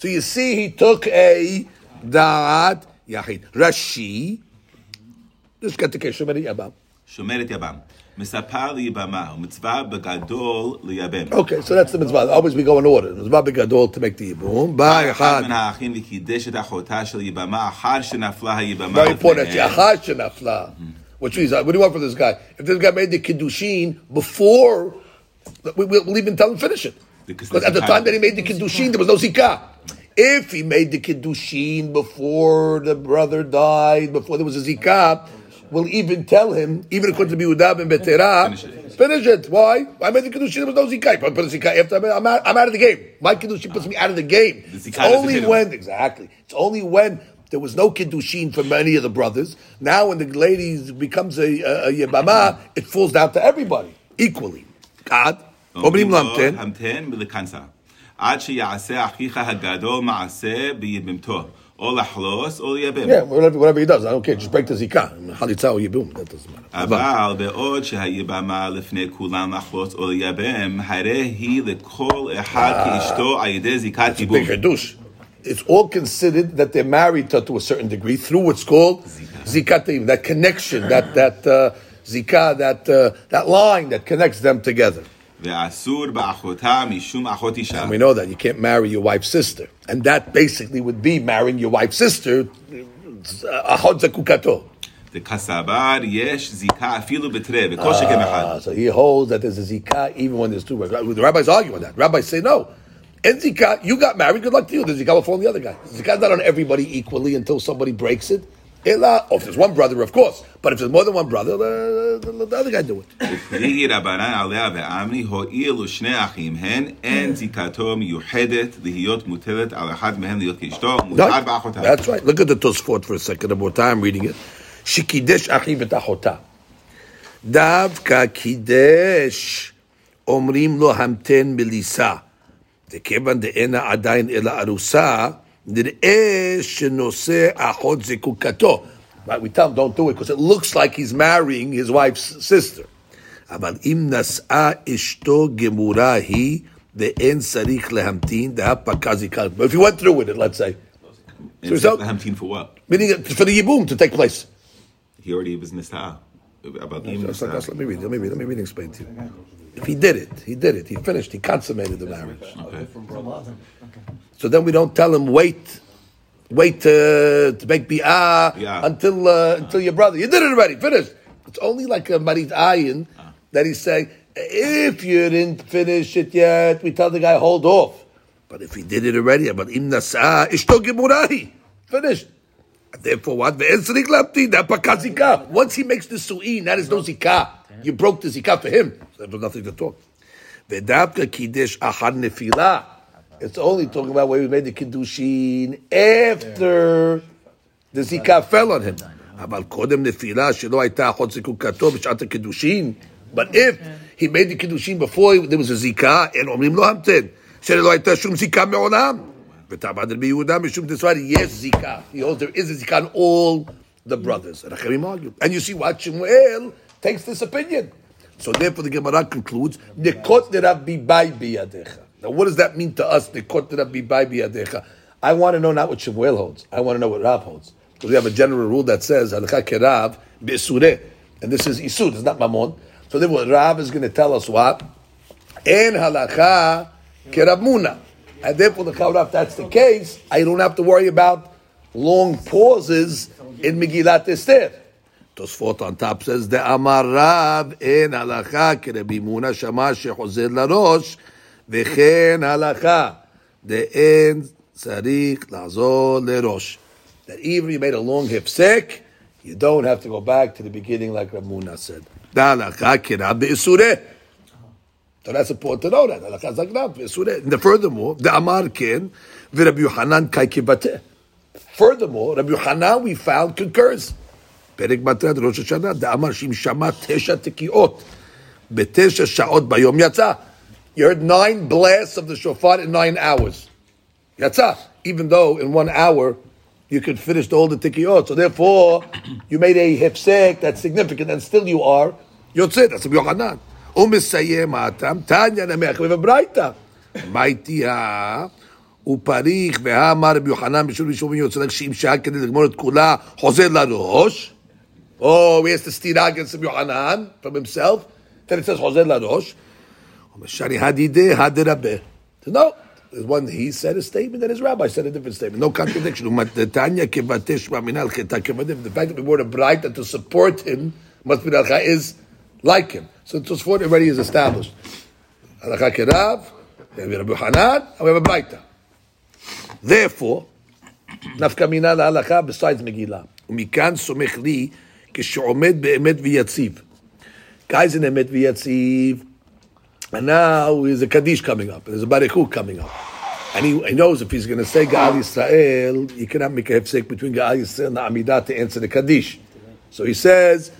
So you see, he took a da'at yachid. Rashi. Just get the case. Shomeri Yabam. Shomeret Yabam. מספר ליבמה, ומצווה בגדול לייבם. Okay, so that's the mitzvah. Always we go in order. Mitzvah begadol to make the yibum. Bye, אחד echad. מן האחים וקידש את אחותה של יבמה אחר שנפלה היבמה Very important. לפניהם. Yachad shenafla. Which means, uh, what do you want from this guy? If this guy made the kiddushin before, we, we'll, we'll even tell him finish it. Because Because at the the time zikah- that he made the kiddushin, there was no zikah. If he made the kiddushin before the brother died, before there was a zikah, will even tell him, even according to Biudab and Betera, finish it. Why? I made the Kiddushin, there was no after I made, out, I'm out of the game. My Kiddushin puts me out of the game. It's only when, exactly, it's only when there was no Kiddushin for many of the brothers. Now when the lady becomes a, a, a Yebama, it falls down to everybody equally. God, oh, Lamten. With the עד שיעשה אחיך הגדול מעשה ביבמתו. או לחלוס או לייבם. Yeah, whatever, whatever he does, I don't care. Just break the zikah. Chalitza or yibum, that doesn't matter. אבל אבל בעוד שהיבמה לפני כולם לחלוס או לייבם, הרי היא לכל אחד כאשתו על ידי זיקת ייבום. big hadush. It's all considered that they're married to, to a certain degree through what's called zikatim, that connection, that that uh, zikah, that uh, that line that connects them together. And we know that you can't marry your wife's sister, and that basically would be marrying your wife's sister. Uh, the kasabar yesh zika afilu betre v'koshek ah, So he holds that there's a zika even when there's two wives. The rabbis argue on that. Rabbis say no. And zika, you got married. Good luck to you. The zika will fall on the other guy. Zika's not on everybody equally until somebody breaks it. Ela, oh, if there's one brother, of course. But if there's more than one brother, the, the, the other guy do it. ופרי רבנן עליה ועמרי הואילו שני אחים הן, אין זיקתו מיוחדת להיות מוטלת על אחד מהם להיות כאשתו, מותר Right. באחותה. That's right. Look at the Tosfot for a second. More time reading it. Shikidesh achi v'tachota. דווקא קידש אומרים לו המתן מליסה. וכיוון דאינה עדיין אלא ארוסה, נראה שנושא אחות זקוקתו. Right, we tell him don't do it because it looks like he's marrying his wife's sister. אבל אם נשאה אשתו גמורה היא, ואין צריך להמתין, דהפקה זיקה. But if you went through with it, let's say, And So- the Hamtin for what? meaning for the yibum to take place. He already was nista'ah. About him. That's like- that's- let me read. Let me read. Let me read and explain to you. If he did it, he did it. He finished. He consummated the marriage. Okay. So then we don't tell him wait, wait to, to make bi'ah Yeah. until uh, until your brother. You did it already. Finished. It's only like a marit ayin that he's saying if you didn't finish it yet, we tell the guy hold off. But if he did it already, but im nasa ishto gemurahi finished. Therefore, what? Ve'en that paka zikah. Once he makes the su'in, that is no zikah. You broke the zikah for him. So there was nothing to talk. Ve'davka kiddush achar nefilah. It's only talking about where he made the kiddushin after the zikah fell on him. אבל קודם נפילה שלא הייתה אחות זיקוקתו בשעת הקידושין. But if he made the kiddushin before there was a zikah, אין אומרים לו המתן, שלא הייתה שום זיקה מעולם. ותעבד רבי יהודה משום דסוואר, יש זיקה. He holds there is a zikah on all the brothers. And אחרים argue. And you see what Shmuel takes this opinion. So therefore the Gemara concludes, Nekot derav bibai biyadecha. Now, what does that mean to us? I want to know not what Shemuel holds. I want to know what Rav holds. Because we have a general rule that says, and this is Isud, it's not Mamon. So then what Rav is going to tell us what? En halakha keravmuna. And therefore, the Chaurav, if that's the case, I don't have to worry about long pauses in Megillat Esther. Tosfot on top says, the Amar Rav and halakha kerabimuna shama shechozed larosh. וכן הלכה, דאין צריך לעזור לראש. That even if you made a long hipsek, you don't have to go back to the beginning like Ramuna said. דהלכה כרב באסורי. So that's important to know that. הלכה זה גנב, באסורי. And furthermore, דאמר כן, ורבי יוחנן קאי כבטא. Furthermore, Rabbi Yochanan we found concurs. פרק מטרת ראש השנה, דאמר שאם שמע תשע תקיעות בתשע שעות ביום יצא. You heard nine blasts of the shofar in nine hours. Yatzah. Even though in one hour you could finish all the tikiot. So therefore, you made a hefsek that's significant, and still you are yotzeh. That's a biyochanan. Umisayem atam tanya nemech. We have a braita. Maitiha uparich vehamar biyochanan bishul bishul biyotzeh. Like sheim shah kedid gemorot kula hozer la rosh. Oh, he has to steer against the biyochanan from himself. Then it says hozer la rosh. Shani Hadide Hadirabe. No. There's one he said a statement and his rabbi said a different statement. No contradiction. Umatanya kivatesh minal cheta kivadim. The fact that we were a bright and to support him must be alcha is like him. So Tosfot already is established. Alcha kerav, we have Rabbi Hanan, and we have a brighta. Therefore, נפקא מינה להלכה besides מגילה. ומכאן סומך לי כשעומד באמת ויציב. Guys in אמת ויציב, and now there's a Kaddish coming up, there's a Barichu coming up. And he, he knows if he's going to say Gaal Yisrael, he cannot make a hefsek between Gaal Yisrael and the Amidah to answer the Kaddish. So he says,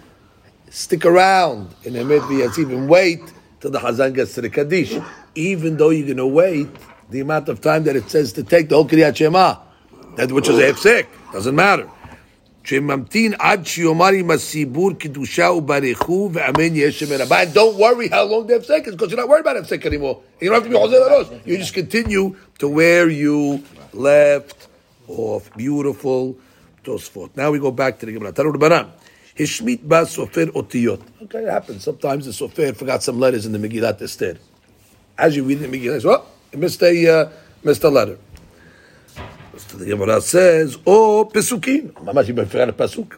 stick around in Emet v'Yatziv and wait till the Hazan gets to the Kaddish. Even though you're going to wait the amount of time that it says to take the whole Kriyat Shema, that which is a hefsek, doesn't matter. שממתין עד שיאמר עם הסיבור קדושה וברכו ואמן יש שם רבה. And don't worry how long the הפסק is, because you're not worried about הפסק anymore. You don't have to be חוזר לראש. You just continue to where you left off. Beautiful תוספות. Now we go back to the Gemara. תראו רבנן. השמיט בה סופר אותיות. Okay, it happens. Sometimes the סופר forgot some letters in the Megillat Esther. As you read the Megillah, well, you missed a, uh, missed a letter. The Gemara says, "Oh, pesukim." Mamash, you prefer a pasuk.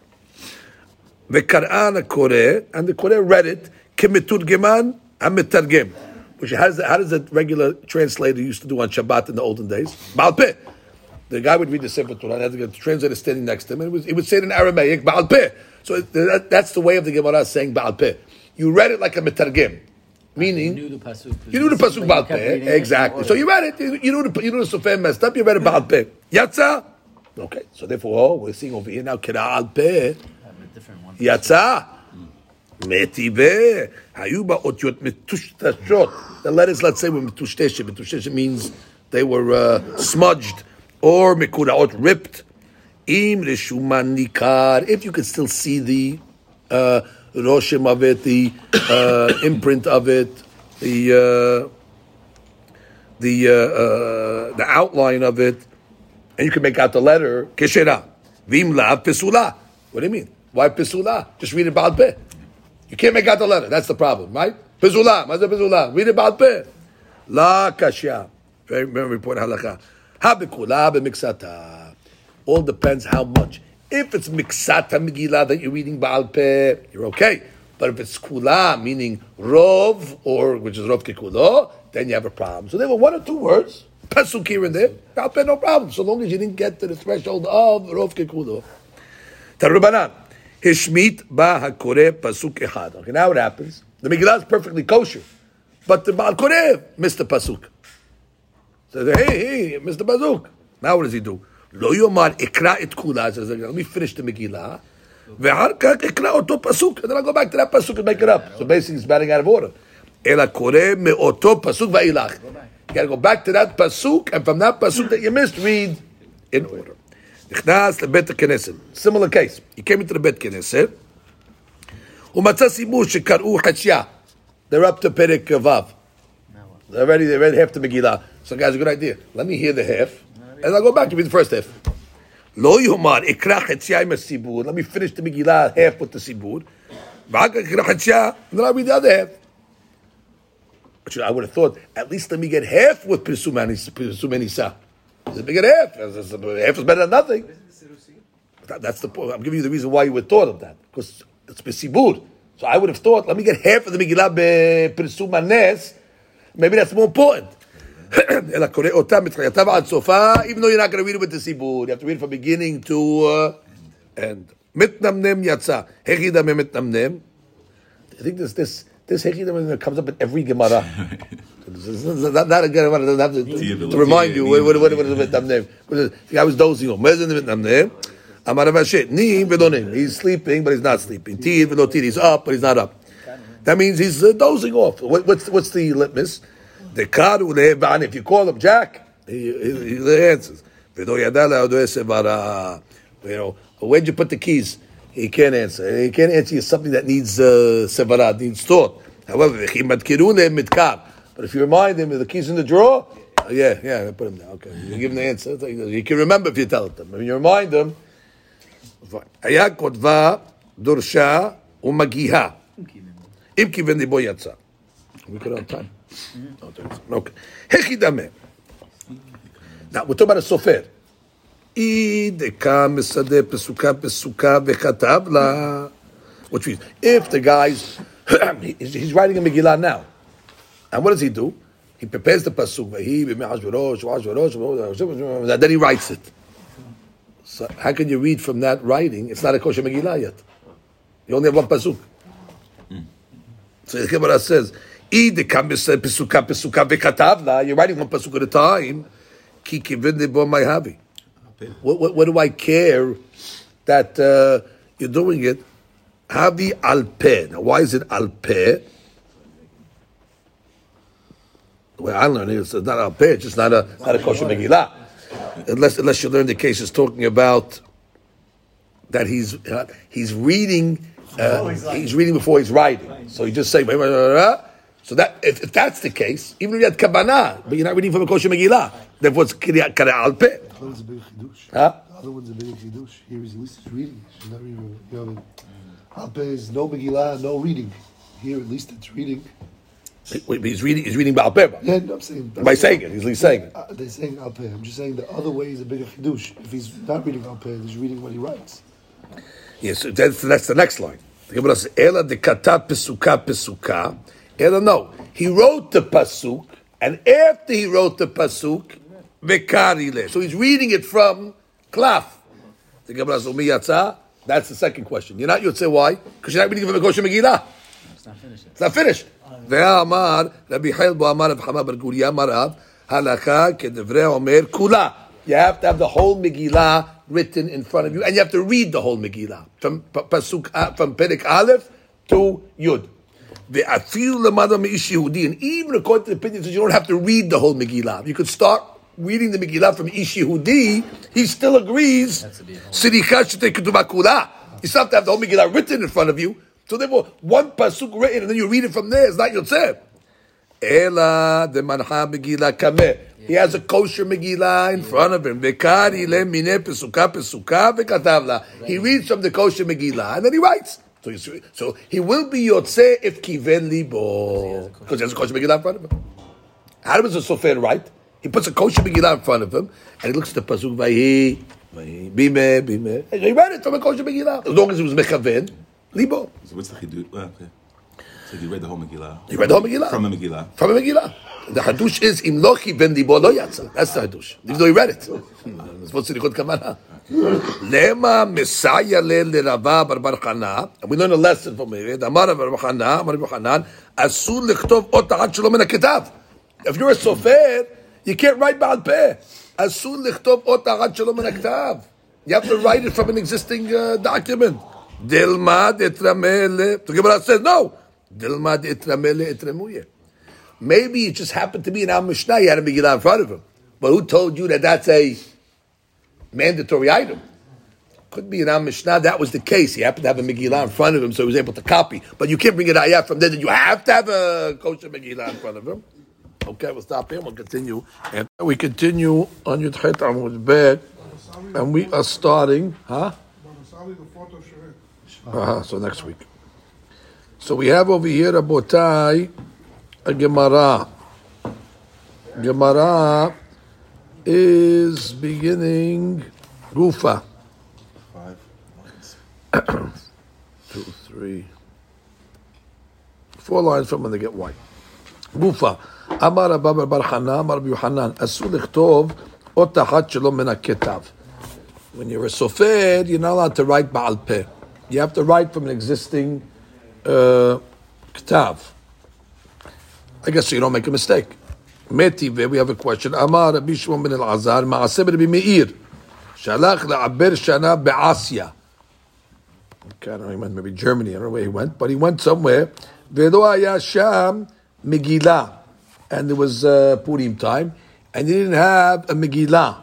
Vekar'an kore, and the kore read it. Kemeturgeman hametargem. Which how does, how does a regular translator used to do on Shabbat in the olden days? Balpeh. The guy would read the Sefer Torah, and the translator standing next to him, and it was, he would say it in Aramaic, Baal pe." So that, that's the way of the Gemara saying Baal pe." You read it like a metargim. Meaning, you knew the pasuk. You knew the pasuk about peh. Exactly. So you read it. You, knew the you knew the sofem messed up. You read about pe. Yatsa. Okay. So therefore, oh, we're seeing over here now. Kira al peh. Yatsa. Metive. Hayuba otyot metushtashot. The letters, let's say, were metushteshe. Metushteshe means they were uh, smudged or mekuraot ripped. Im reshuman nikar. If you could still see the. Uh, the roshim of it, the uh, imprint of it, the uh, the uh, uh, the outline of it, and you can make out the letter kishera vimla pisula. What do you mean? Why pisula? Just read about be. You can't make out the letter. That's the problem, right? Pisula, mazda pisula. Read about be. La kashya. Very important halakha. All depends how much. If it's miksata megillah that you're reading Baal Peh, you're okay. But if it's kula, meaning rov, or which is rov kekulo, then you have a problem. So there were one or two words, pasuk here and there, Baal Peh, no problem, so long as you didn't get to the threshold of rov kekulo. Tarubanan. Hishmit ba hakore pasuk echad. Okay, now what happens? The Megillah is perfectly kosher, but the Baal Koreh missed the pasuk. So hey, hey, Mr. Bazuk. Now what does he do? Lo yomar ikra et kula. Says, let me finish the Megillah. ואחר כך אקרא אותו פסוק, and then I'll go back to that pasuk and make it up. So basically it's batting out of order. אלא קורא מאותו פסוק ואילך. You gotta go back to that pasuk, and from that pasuk that you missed, read in order. נכנס לבית הכנסת. Similar case. He came into the בית כנסת, ומצא סיבור שקראו חציה. They're up to פרק ו'. They're already, they read half the Megillah. So guys, a good idea. Let me hear the half, And I'll go back, to be the first half. Lo yomar, ikrach etziyah masibur. Let me finish the Megillah half with the sibur. And then I'll read the other half. I would have thought, at least let me get half with Pirsumanisa. Let me get half. Half is better than nothing. That's the point. I'm giving you the reason why you would thought of that. Because it's Pesibur. So I would have thought, let me get half of the Megillah Pirsumanes. Maybe that's more important. אלא קורא אותה מתחילתה ועד סופה, even though you're not going to read it with the סיבור, you have to read it from beginning to uh, end. מתנמנם יצא. איך ידמה מתנמנם? I think this this this Hechidam comes up in every Gemara. This is not, not a Gemara doesn't have to, to remind you what, what, what, what is the Vietnam name. Because the guy was dozing off. Where's the Vietnam name? Amar Avashet. Ni vedonim. He's sleeping, but he's not sleeping. Tid vedotir. He's up, but he's not up. That means he's uh, dozing off. What, what's what's the litmus? The karu le'evan. If you call him Jack, he, he, he answers. Vedo yadala odoe sevara. You know, where'd you put the keys? He can't answer. He can't answer you something that needs uh, sevara, needs thought. However, v'chi madkiru le'em mitkar. But if you remind him of the keys in the drawer, uh, yeah, yeah, put him there. Okay, you give him the answer. He can remember if you tell it to him. When you remind him, היה כותבה דורשה ומגיהה. אם כיוון ליבו יצא. We could on time. No, there isn't. Okay. Hechidame. Now, we're talking about a sofer. Which means, if the guy's, he's writing a Megillah now. And what does he do? He prepares the pasuk. And then he writes it. So how can you read from that writing? It's not a kosher Megillah yet. You only have one pasuk. Hmm. So the Gemara says, "I dekam pesuka pesuka v'katavla." You're writing one pasuk at a time. Ki kivin bo havi. What, what, what do I care that uh, you're doing it? Havi al peh. Now, why is it al peh? The way I learn it, it's not al peh. It's just not a not a kosher Megillah. Unless unless you learn the case is talking about that he's uh, he's reading uh, he's reading before he's writing. So you just say blah, blah, blah. So that if, if that's the case, even if you had kabbalah, but you're not reading from a kosher Megillah, therefore it's kara al peh. The other one's a big chidush. Huh? The other one's a big chidush. Here he's at least he's reading. She's not reading. You know I mean? Alpe is no Megillah, no reading. Here at least it's reading. Wait, He's reading he's reading Baal Peh. Yeah, no, I'm saying. By saying it, he's saying it. Uh, they're saying Alpe. I'm just saying the other way is a bigger chidush. If he's not reading Alpe, he's reading what he writes. Yes, so that's, that's the next line. The Gemara says, Ela de kata pesuka pesuka. Ela, no. He wrote the pasuk, and after he wrote the pasuk, vekarile. So he's reading it from klaf. The Gemara says, "Umi yatsa." That's the second question. You're not Yotze. Why? Because you're not reading from the Kosher Megillah. It's not finished. It's not finished. ואמר רבי חיל בו אמר רב חמא בר גוריה אמר רב הלכה כדברי אומר כולה. You have to have the whole Megillah written in front of you, and you have to read the whole Megillah from P- pasuk uh, from Perek Aleph to Yud. and even according to the opinion, you don't have to read the whole Megillah. You could start reading the Megillah from Ish Yehudi, he still agrees. Siricha shetei ketubah kula. You still have to have the whole Megillah written in front of you. So therefore, one pasuk written and then you read it from there is not Yotzeh. Ela de manha Megillah kameh. He has a kosher Megillah in front of him. Vekari le mine pesuka pesuka vekatavla. He reads from the kosher Megillah and then he writes. So, see- so he will be Yotzeh if kiven libo. Because he has a kosher Megillah in front of him. How does a sofer right? He puts a kosher Megillah in front of him, and he looks at the pasuk vayi, bime, bime. He read it from a kosher Megillah. As long as it was mechaven, libo. So what's the chiddush? Well, okay. So he read the whole Megillah. He read the whole Megillah. From a Megillah. From a Megillah. The hadush is im lo kiven libo lo yatsa. That's the hadush. Even though he read it. It's supposed to be good kamana. Lema Messiah le Rava bar bar Chana. And we learn a lesson from it. Amar bar bar Chana, Amar bar Chanan, asur lichtov ot ta'at shalom min haketav. If you're a sofer, you can't write Baal Peh. Asur lichtov ot ta'at shalom min haketav. You have to write it from an existing uh, document. Dilma etramele. The Gemara says no. Dilma etramele etremuye. Maybe it just happened to be in Al Mishnah. You had a Megillah in front of him. But who told you that that's a mandatory item? Could be in Al Mishnah. That was the case. He happened to have a Megillah in front of him, so he was able to copy. But you can't bring it out from there. That you have to have a kosher Megillah in front of him. Okay, we'll stop here. We'll continue. And we continue on Yud Chet Amud Bet, and we are starting, huh? Uh-huh, so next week. So we have over here, Rabotai, a Gemara. Gemara is beginning Gufa. Five. Two, three, four lines from when they get white. Gufa. אמר רבא בר חנא, אמר רבי יוחנן, אסור לכתוב אות אחת שלא מן הכתב. When you're a sofer, you're not allowed to write Baal Peh. You have to write from an existing uh, ktav. I guess so you don't make a mistake. Metive, we have a question. Amar Rabbi Shimon ben Elazar, Maaseh Rabbi Meir, Shalach la'aber shana be'asya. Okay, I don't know, he went maybe Germany, I don't know where he went, but he went somewhere. Ve'lo sham Megillah. And there was uh, Purim time, and he didn't have a Megillah.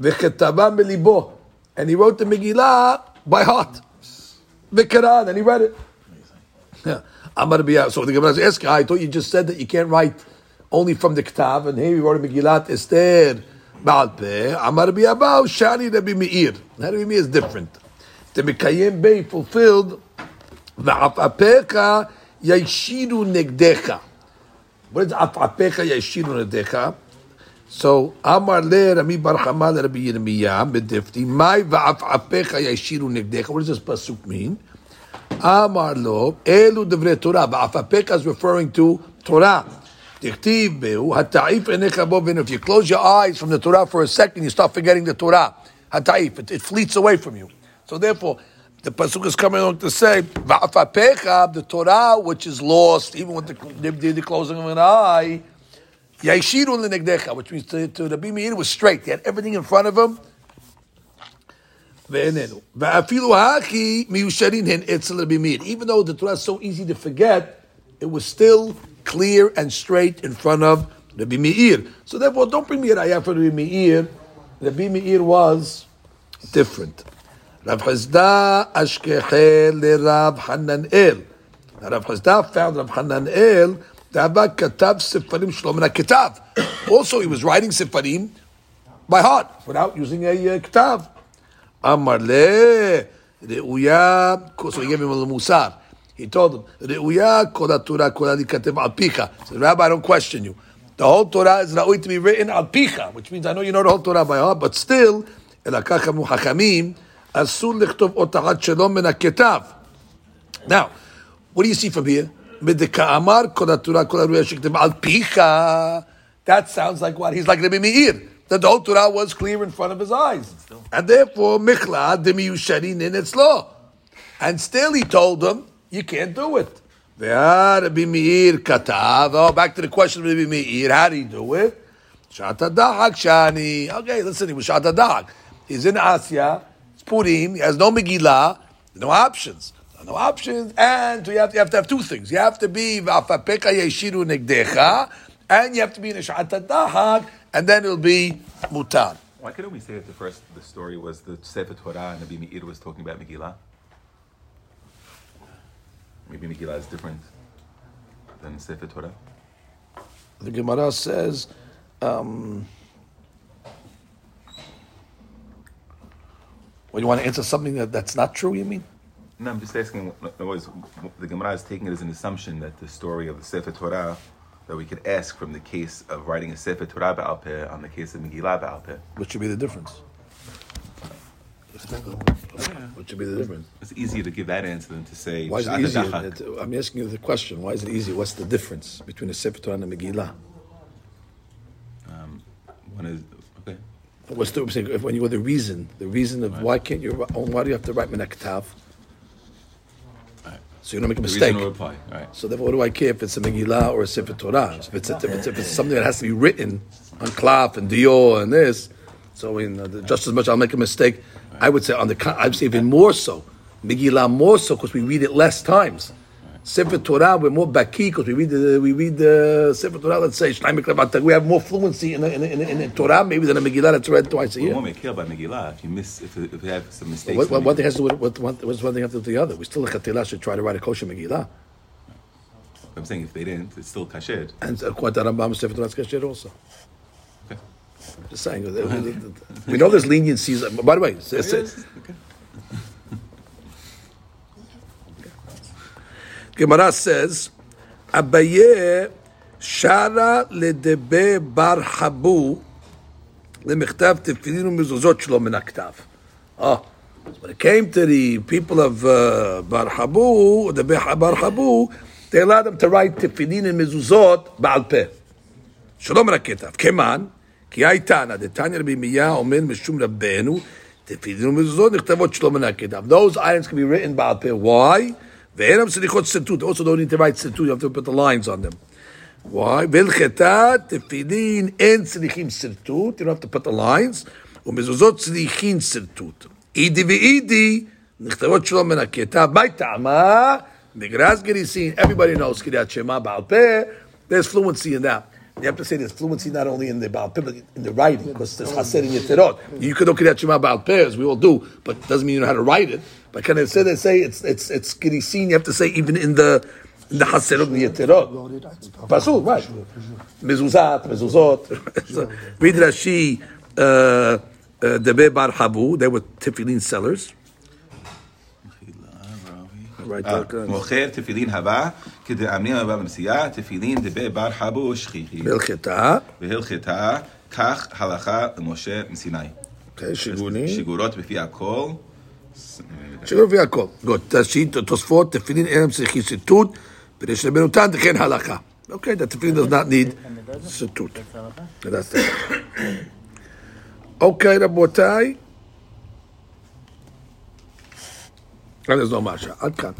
V'chetava melibo. And he wrote the Megillah by heart. V'karan, and he read it. Yeah. Amar Biyah. So the Gemara is asking, I thought you just said that you can't write only from the Ktav, and here we wrote a Megillat Esther Baal Peh. Amar Biyah Bao Shani Rabbi Meir. Rabbi Meir is different. the Mekayem Bey fulfilled Va'afapecha Yashiru Negdecha. What is Afapecha Yashiru Negdecha? So Amar le Rami Bar Hamal Rabbi Yirmiyah bedifti Mai Va'afapecha Yashiru Negdecha. What does this pasuk mean? Amar lo Elu Devre Torah. Va'afapecha is referring to Torah. If you close your eyes from the Torah for a second, you start forgetting the Torah. Hata'if, it, it fleets away from you. So therefore, the pasuk is coming along to say, the Torah, which is lost, even with the, the, the closing of an eye, which means to, to the Meir was straight. He had everything in front of him. Even though the Torah is so easy to forget, it was still clear and straight in front of Rabbi Meir. So therefore, don't bring me a raya for Rabbi Meir. Rabbi Meir was different. Rav Chazda ashkeche le Rav Hananel. Rav Chazda found Rav Hananel Dava katav sefarim shlom kitav. Also, he was writing sefarim by heart without using a uh, kitav. Amar le reuya. So he gave him a musar. He told him, "Reuya kol Torah kol alikatev al picha." So, Rabbi, I don't question you. The whole Torah is ra'ui to be written al picha, which means I know you know the whole Torah by heart, but still, elakachamu hachamim asur lichtov otahat shalom min ketav. Now, what do you see from here? That sounds like what? He's like Rabbi Meir. That the whole Torah was clear in front of his eyes. And therefore, michla demiyusharin in its law. And still he told them, you can't do it. Oh, back to the question of Rabbi Meir. How do you do it? Shata dahak shani. Okay, listen, he was shata dahak. He's in Asya. It's Purim. He has no Megillah. No options. No options. And you have, to, you have to have two things. You have to be v'afapeka yeshiru negdecha, and you have to be in a shata dahak, and then it'll be mutar. Why couldn't we say that the first the story was the Sefer Torah and Rabbi Meir was talking about Megillah? Maybe Megillah is different than Sefer Torah. The Gemara says. Um, well, you want to answer something that, that's not true, you mean? No, I'm just asking. The Gemara is taking it as an assumption that the story of the Sefer Torah that we could ask from the case of writing a Sefer Torah Ba'al Peh on the case of Megillah Ba'al Peh. What should be the difference? What should be the difference? It's easier to give that answer than to say. Why is it easier? I'm asking you the question. Why is it easier? What's the difference between a Sefer Torah and a Megillah? Um, one is okay. What's the, I'm saying, if- when you go the reason, the reason of why can't you, why do you have to write Menaktav? So you don't make a mistake. reply. Right. So therefore, what do I care if it's a Megillah or a Sefer Torah? If it's, a, if it's, if it's something that has to be written on Klaf and Dior and this, so in, uh, just as much I'll make a mistake. I would say on the I'd say even more so. Megillah more so because we read it less times. Sefer Torah we're more baki because we read the we read the Sefer Torah. Let's say we have more fluency in a, in, in, in Torah maybe than a Megillah that's read twice a We year. won't make care about Megillah if you miss if, if you have some mistakes. What, what, what thing has to do with what, what, what's one thing have to do with the other? We still Tehillah should try to write a kosher Megillah. I'm saying if they didn't, it's still kasher. And uh, according to Rambam, Sefer Torah is kasher also. Okay. Just saying. Uh, we know there's leniencies. Uh, by the way, oh, it's- it's- Okay. Gemara says, Abaye shara ledebe bar habu lemechtav tefillin umezuzot shelo min haktav. Oh, when it came to the people of uh, Bar Habu, the Bar Habu, they allowed them to write tefillin and mezuzot ba'al peh. שלא מן הכתב, כמן, כי הייתנא, דתניא רבי מיה אומר משום רבנו, תפילין ומזוזות נכתבות שלא מן הכתב. Those items can be written בעל פה. Why? ואין להם סליחות סרטוט. Also don't need to write סרטוט, you have to put the lines on them. Why? והלכתה, תפילין, אין צריכים סרטוט, you don't have to put the lines, ומזוזות צריכים סרטוט. אידי ואידי, נכתבות שלא מן הכתב. מה טעמה? מגרס גריסין, everybody knows קריאת שמע בעל פה, there's fluency in that. You have to say there's fluency not only in the Baal Peh, but in the writing, because there's Hasid in Yeterot. You could look at Shema Baal Peh, as we all do, but it doesn't mean you know how to write it. But can I say they say it's it's it's Girisin, you have to say even in the in the Hasid of the Yeterot. Pasul, right. Mezuzat, mezuzot. Read Rashi, uh, uh, Debe Bar Habu, they were tefillin sellers. אה, מוכר תפילין הבא, כדאמני הבא למסיעה, תפילין דבי בר חבו שכיחי. והלכתה. והלכתה, כך הלכה למשה מסיני. אוקיי, שיגוני. שיגורות בפי הכל. שיגורות בפי הכל. לא, תשאיר תוספות, תפילין אין צריכים ציטוט, פרש שבנותן וכן הלכה. אוקיי, תפילין does not need ציטוט. אוקיי, רבותיי. אז לא משהו, עד כאן.